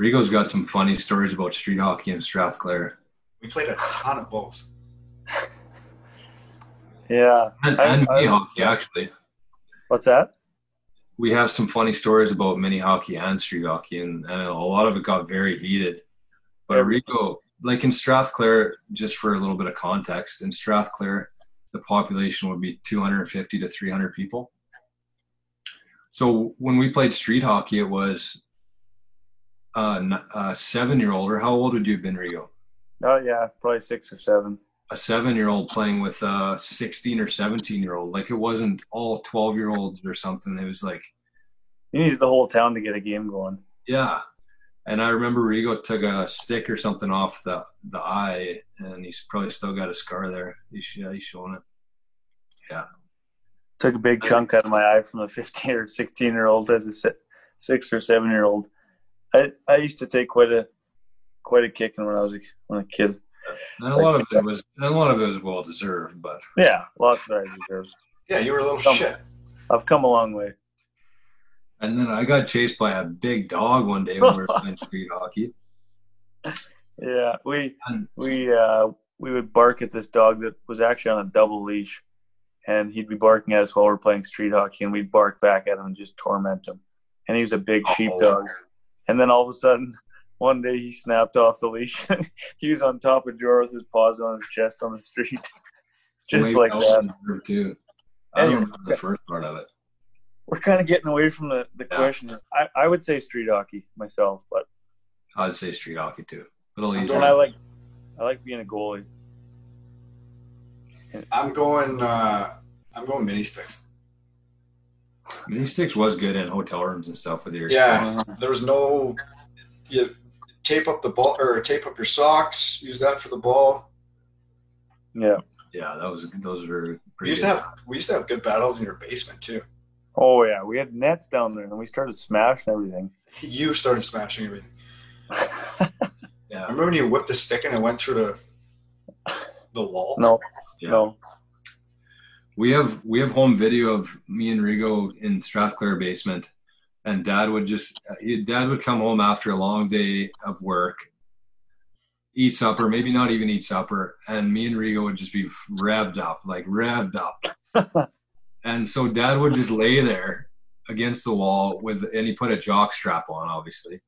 Rigo's got some funny stories about street hockey in Strathclair. We played a ton of both. Yeah. And, I- and mini I- hockey, actually. What's that? We have some funny stories about mini hockey and street hockey, and, and a lot of it got very heated. But Yeah. Rigo, like in Strathclair, just for a little bit of context, in Strathclair, the population would be 250 to 300 people. So when we played street hockey, it was uh, n- a seven-year-old, or how old would you have been, Rigo? Oh yeah, probably six or seven. a seven year old playing with a 16 or 17 year old. Like it wasn't all 12 year olds or something. It was like, You needed the whole town to get a game going. yeah. And I remember Rigo took a stick or something off the, the eye and he's probably still got a scar there. He's, yeah, he's showing it. Yeah. Took a big chunk out of my eye from a 15 or 16 year old as a six or seven year old. I, I used to take quite a quite a kicking when I was a, when a kid. And a lot of it was, and a lot of it was well deserved, but Yeah, lots of it I deserved. Yeah, you were a little Some- shit. I've come a long way. and then I got chased by a big dog one day when we were playing street hockey. Yeah, we we uh we would bark at this dog that was actually on a double leash and he'd be barking at us while we're playing street hockey and we'd bark back at him and just torment him and he was a big Oh. Sheepdog and then all of a sudden one day he snapped off the leash he was on top of Jor with his paws on his chest on the street just Wade like Nelson that too. I don't Anyway. remember the first part of it. we're kind of getting away from the, the Yeah. question I, I would say street hockey myself but I'd say street hockey too. A little I'm easier. I like I like being a goalie I'm going. Uh, I'm going mini sticks. Mini sticks was good in hotel rooms and stuff with your Yeah, there was no. You tape up the ball or tape up your socks. Use that for the ball. yeah Yeah, that was those were We pretty. used to have we used to have good battles in your basement too. oh yeah we had nets down there and we started smashing everything You started smashing everything. Yeah, I Remember when you whipped the stick and it went through the the wall? no yeah. no We have we have home video of me and Rigo in Strathclair basement, and Dad would just Dad would come home after a long day of work, eat supper, maybe not even eat supper, and me and Rigo would just be revved up, like revved up, and so Dad would just lay there against the wall with, and he put a jock strap on, obviously.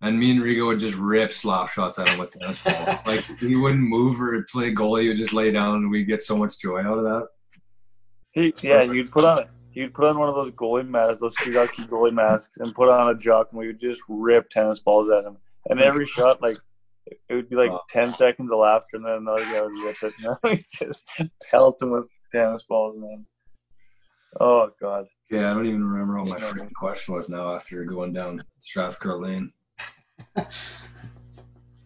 And me and Rigo would just rip slap shots at him with tennis ball. like he wouldn't move or play goalie. He would just lay down, and we'd get so much joy out of that. He, yeah, you'd put on you'd put on one of those goalie masks, those street goalie masks, and put on a jock, and we would just rip tennis balls at him. And every shot, like it would be like Wow. ten seconds of laughter, and then another guy would rip it, and we just pelt him with tennis balls, man. Oh God, Yeah, I don't even remember what my freaking question was now after going down Strathclair Lane.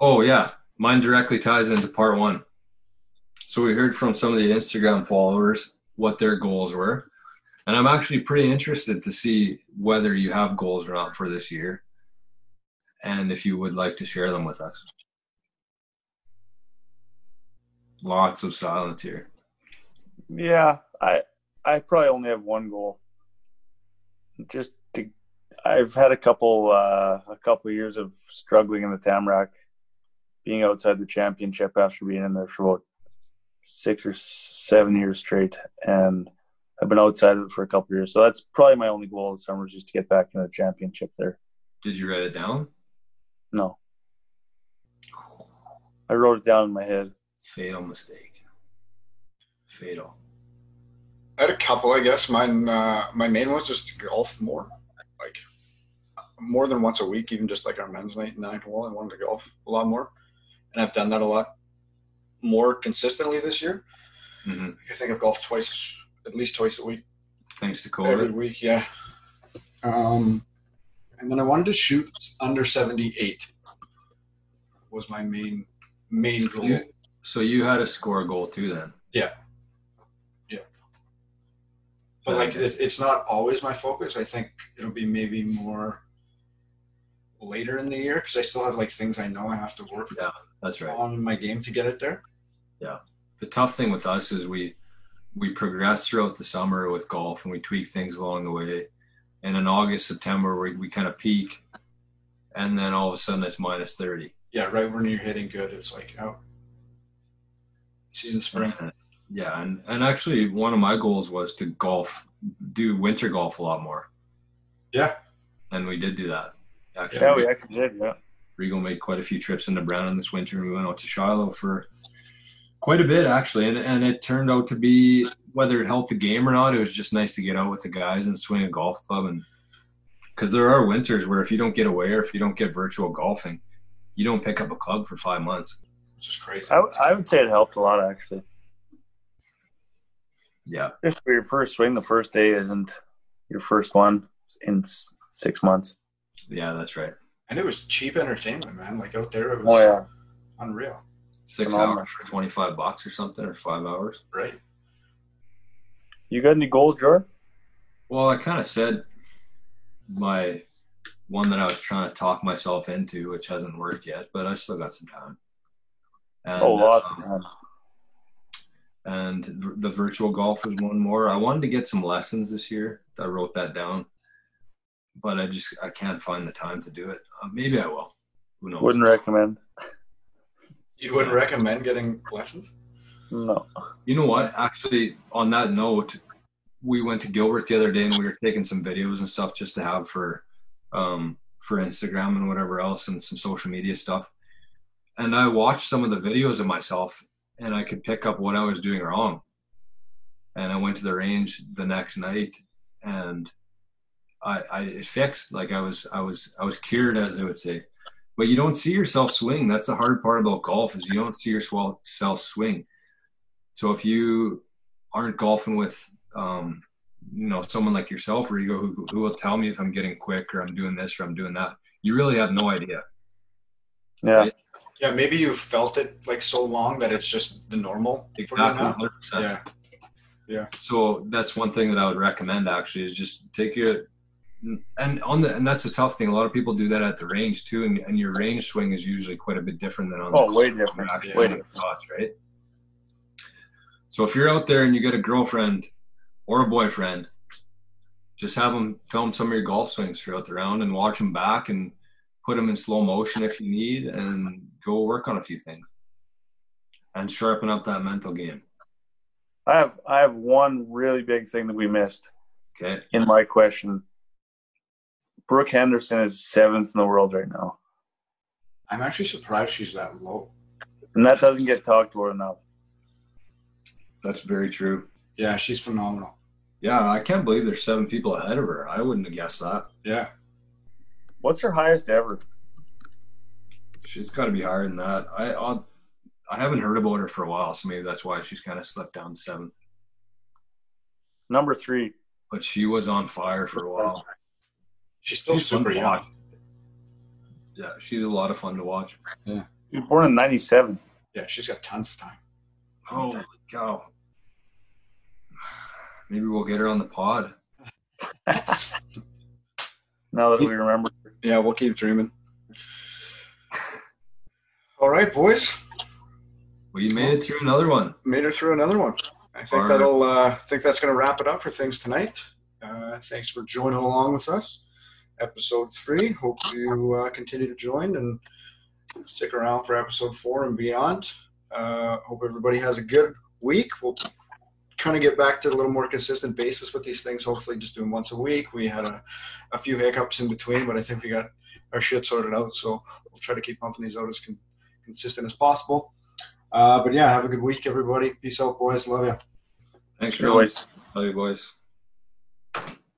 oh yeah, mine directly ties into part one. So we heard from some of the Instagram followers what their goals were, and I'm actually pretty interested to see whether you have goals or not for this year, and if you would like to share them with us. Lots of silence here. yeah, I I probably only have one goal. Just to, I've had a couple uh, a couple years of struggling in the Tamarack, being outside the championship after being in there for about six or seven years straight, and I've been outside of it for a couple years. So that's probably my only goal this summer is just to get back in the championship there. Did you write it down? No, I wrote it down in my head. Fatal mistake. Fatal. I had a couple, I guess. Mine, uh, my main one was just to golf more, like more than once a week, even just like our men's night nine hole. I wanted to golf a lot more, and I've done that a lot more consistently this year. hmm I think I've golfed twice, at least twice a week, Thanks to COVID. every week. Yeah. Um, and then I wanted to shoot under seventy-eight. Was my main main So goal. you, so you had a score goal too then? Yeah. Yeah. But like, it, it's not always my focus. I think it'll be maybe more later in the year because I still have like things I know I have to work Yeah, That's right. on my game to get it there. The tough thing with us is we we progress throughout the summer with golf and we tweak things along the way. and in August, September, we, we kind of peak, and then all of a sudden it's minus 30. Yeah, right when you're hitting good, it's like, oh, season spring. Uh, yeah, and, and actually, one of my goals was to golf, do winter golf a lot more. Yeah. And we did do that. Actually, Yeah, we actually did. Yeah. Rigo made quite a few trips into Brandon this winter. We went out to Shiloh for quite a bit actually, and and it turned out to be whether it helped the game or not. It was just nice to get out with the guys and swing a golf club, and because there are winters where if you don't get away or if you don't get virtual golfing, you don't pick up a club for five months. which is crazy. I, I would say it helped a lot actually. Yeah, Just for your first swing, the first day isn't your first one in six months. yeah, that's right. And it was cheap entertainment, man. Like out there, it was Oh yeah. unreal, Six Phenomenal. hours for twenty five bucks or something, or five hours. right? You got any goals, Jordan? Well, I kind of said my one that I was trying to talk myself into, which hasn't worked yet, but I still got some time. And, Oh, lots um, of time. and the virtual golf is one more. I wanted to get some lessons this year. I wrote that down, but I just I can't find the time to do it. Uh, maybe I will. Who knows? Wouldn't recommend. You wouldn't recommend getting lessons? No. You know what? Actually, on that note, we went to Gilbert the other day and we were taking some videos and stuff just to have for um, for Instagram and whatever else and some social media stuff. And I watched some of the videos of myself and I could pick up what I was doing wrong. And I went to the range the next night and I, I it fixed. Like I was I was I was cured as they would say. But you don't see yourself swing. That's the hard part about golf is you don't see yourself swing. So if you aren't golfing with, um, you know, someone like yourself, or you go who, who will tell me if I'm getting quick or I'm doing this or I'm doing that, you really have no idea. Yeah. Right. Yeah, maybe you've felt it like so long that it's just the normal for you Exactly. now. 100%. Yeah, So that's one thing that I would recommend actually is just take your and on the and that's the tough thing. A lot of people do that at the range too, and, and your range swing is usually quite a bit different than on Oh, the way different. actually Way hitting shots, right? So if you're out there and you get a girlfriend or a boyfriend, just have them film some of your golf swings throughout the round and watch them back and put them in slow motion if you need, and go work on a few things and sharpen up that mental game. I have I have one really big thing that we missed Okay. in my question. Brooke Henderson is seventh in the world right now, I'm actually surprised she's that low. and that doesn't get talked about enough. That's very true. Yeah, she's phenomenal. Yeah, I can't believe there's seven people ahead of her. I wouldn't have guessed that. Yeah, What's her highest ever? She's got to be higher than that. I I'll, I haven't heard about her for a while, so maybe that's why she's kind of slipped down to seven. Number three. But she was on fire for a while. She's still She's super young. watch. Yeah, she's a lot of fun to watch. Yeah. She was born in '97. Yeah, she's got tons of time. Holy cow! Maybe we'll get her on the pod. Now that we remember, Yeah, we'll keep dreaming. All right, boys, Well, you made it through another one. made it through another one. I think All right. that'll. Uh, I think that's going to wrap it up for things tonight. Uh, thanks for joining along with us. Episode three. Hope you uh, continue to join and stick around for episode four and beyond. Uh, hope everybody has a good week. We'll kind of get back to a little more consistent basis with these things. Hopefully, just doing once a week. We had a, a few hiccups in between, but I think we got our shit sorted out. So we'll try to keep pumping these out as con- consistent as possible. Uh, but yeah, have a good week, everybody. Peace out, boys. Love you. Thanks, Your Joe. Love you, boys.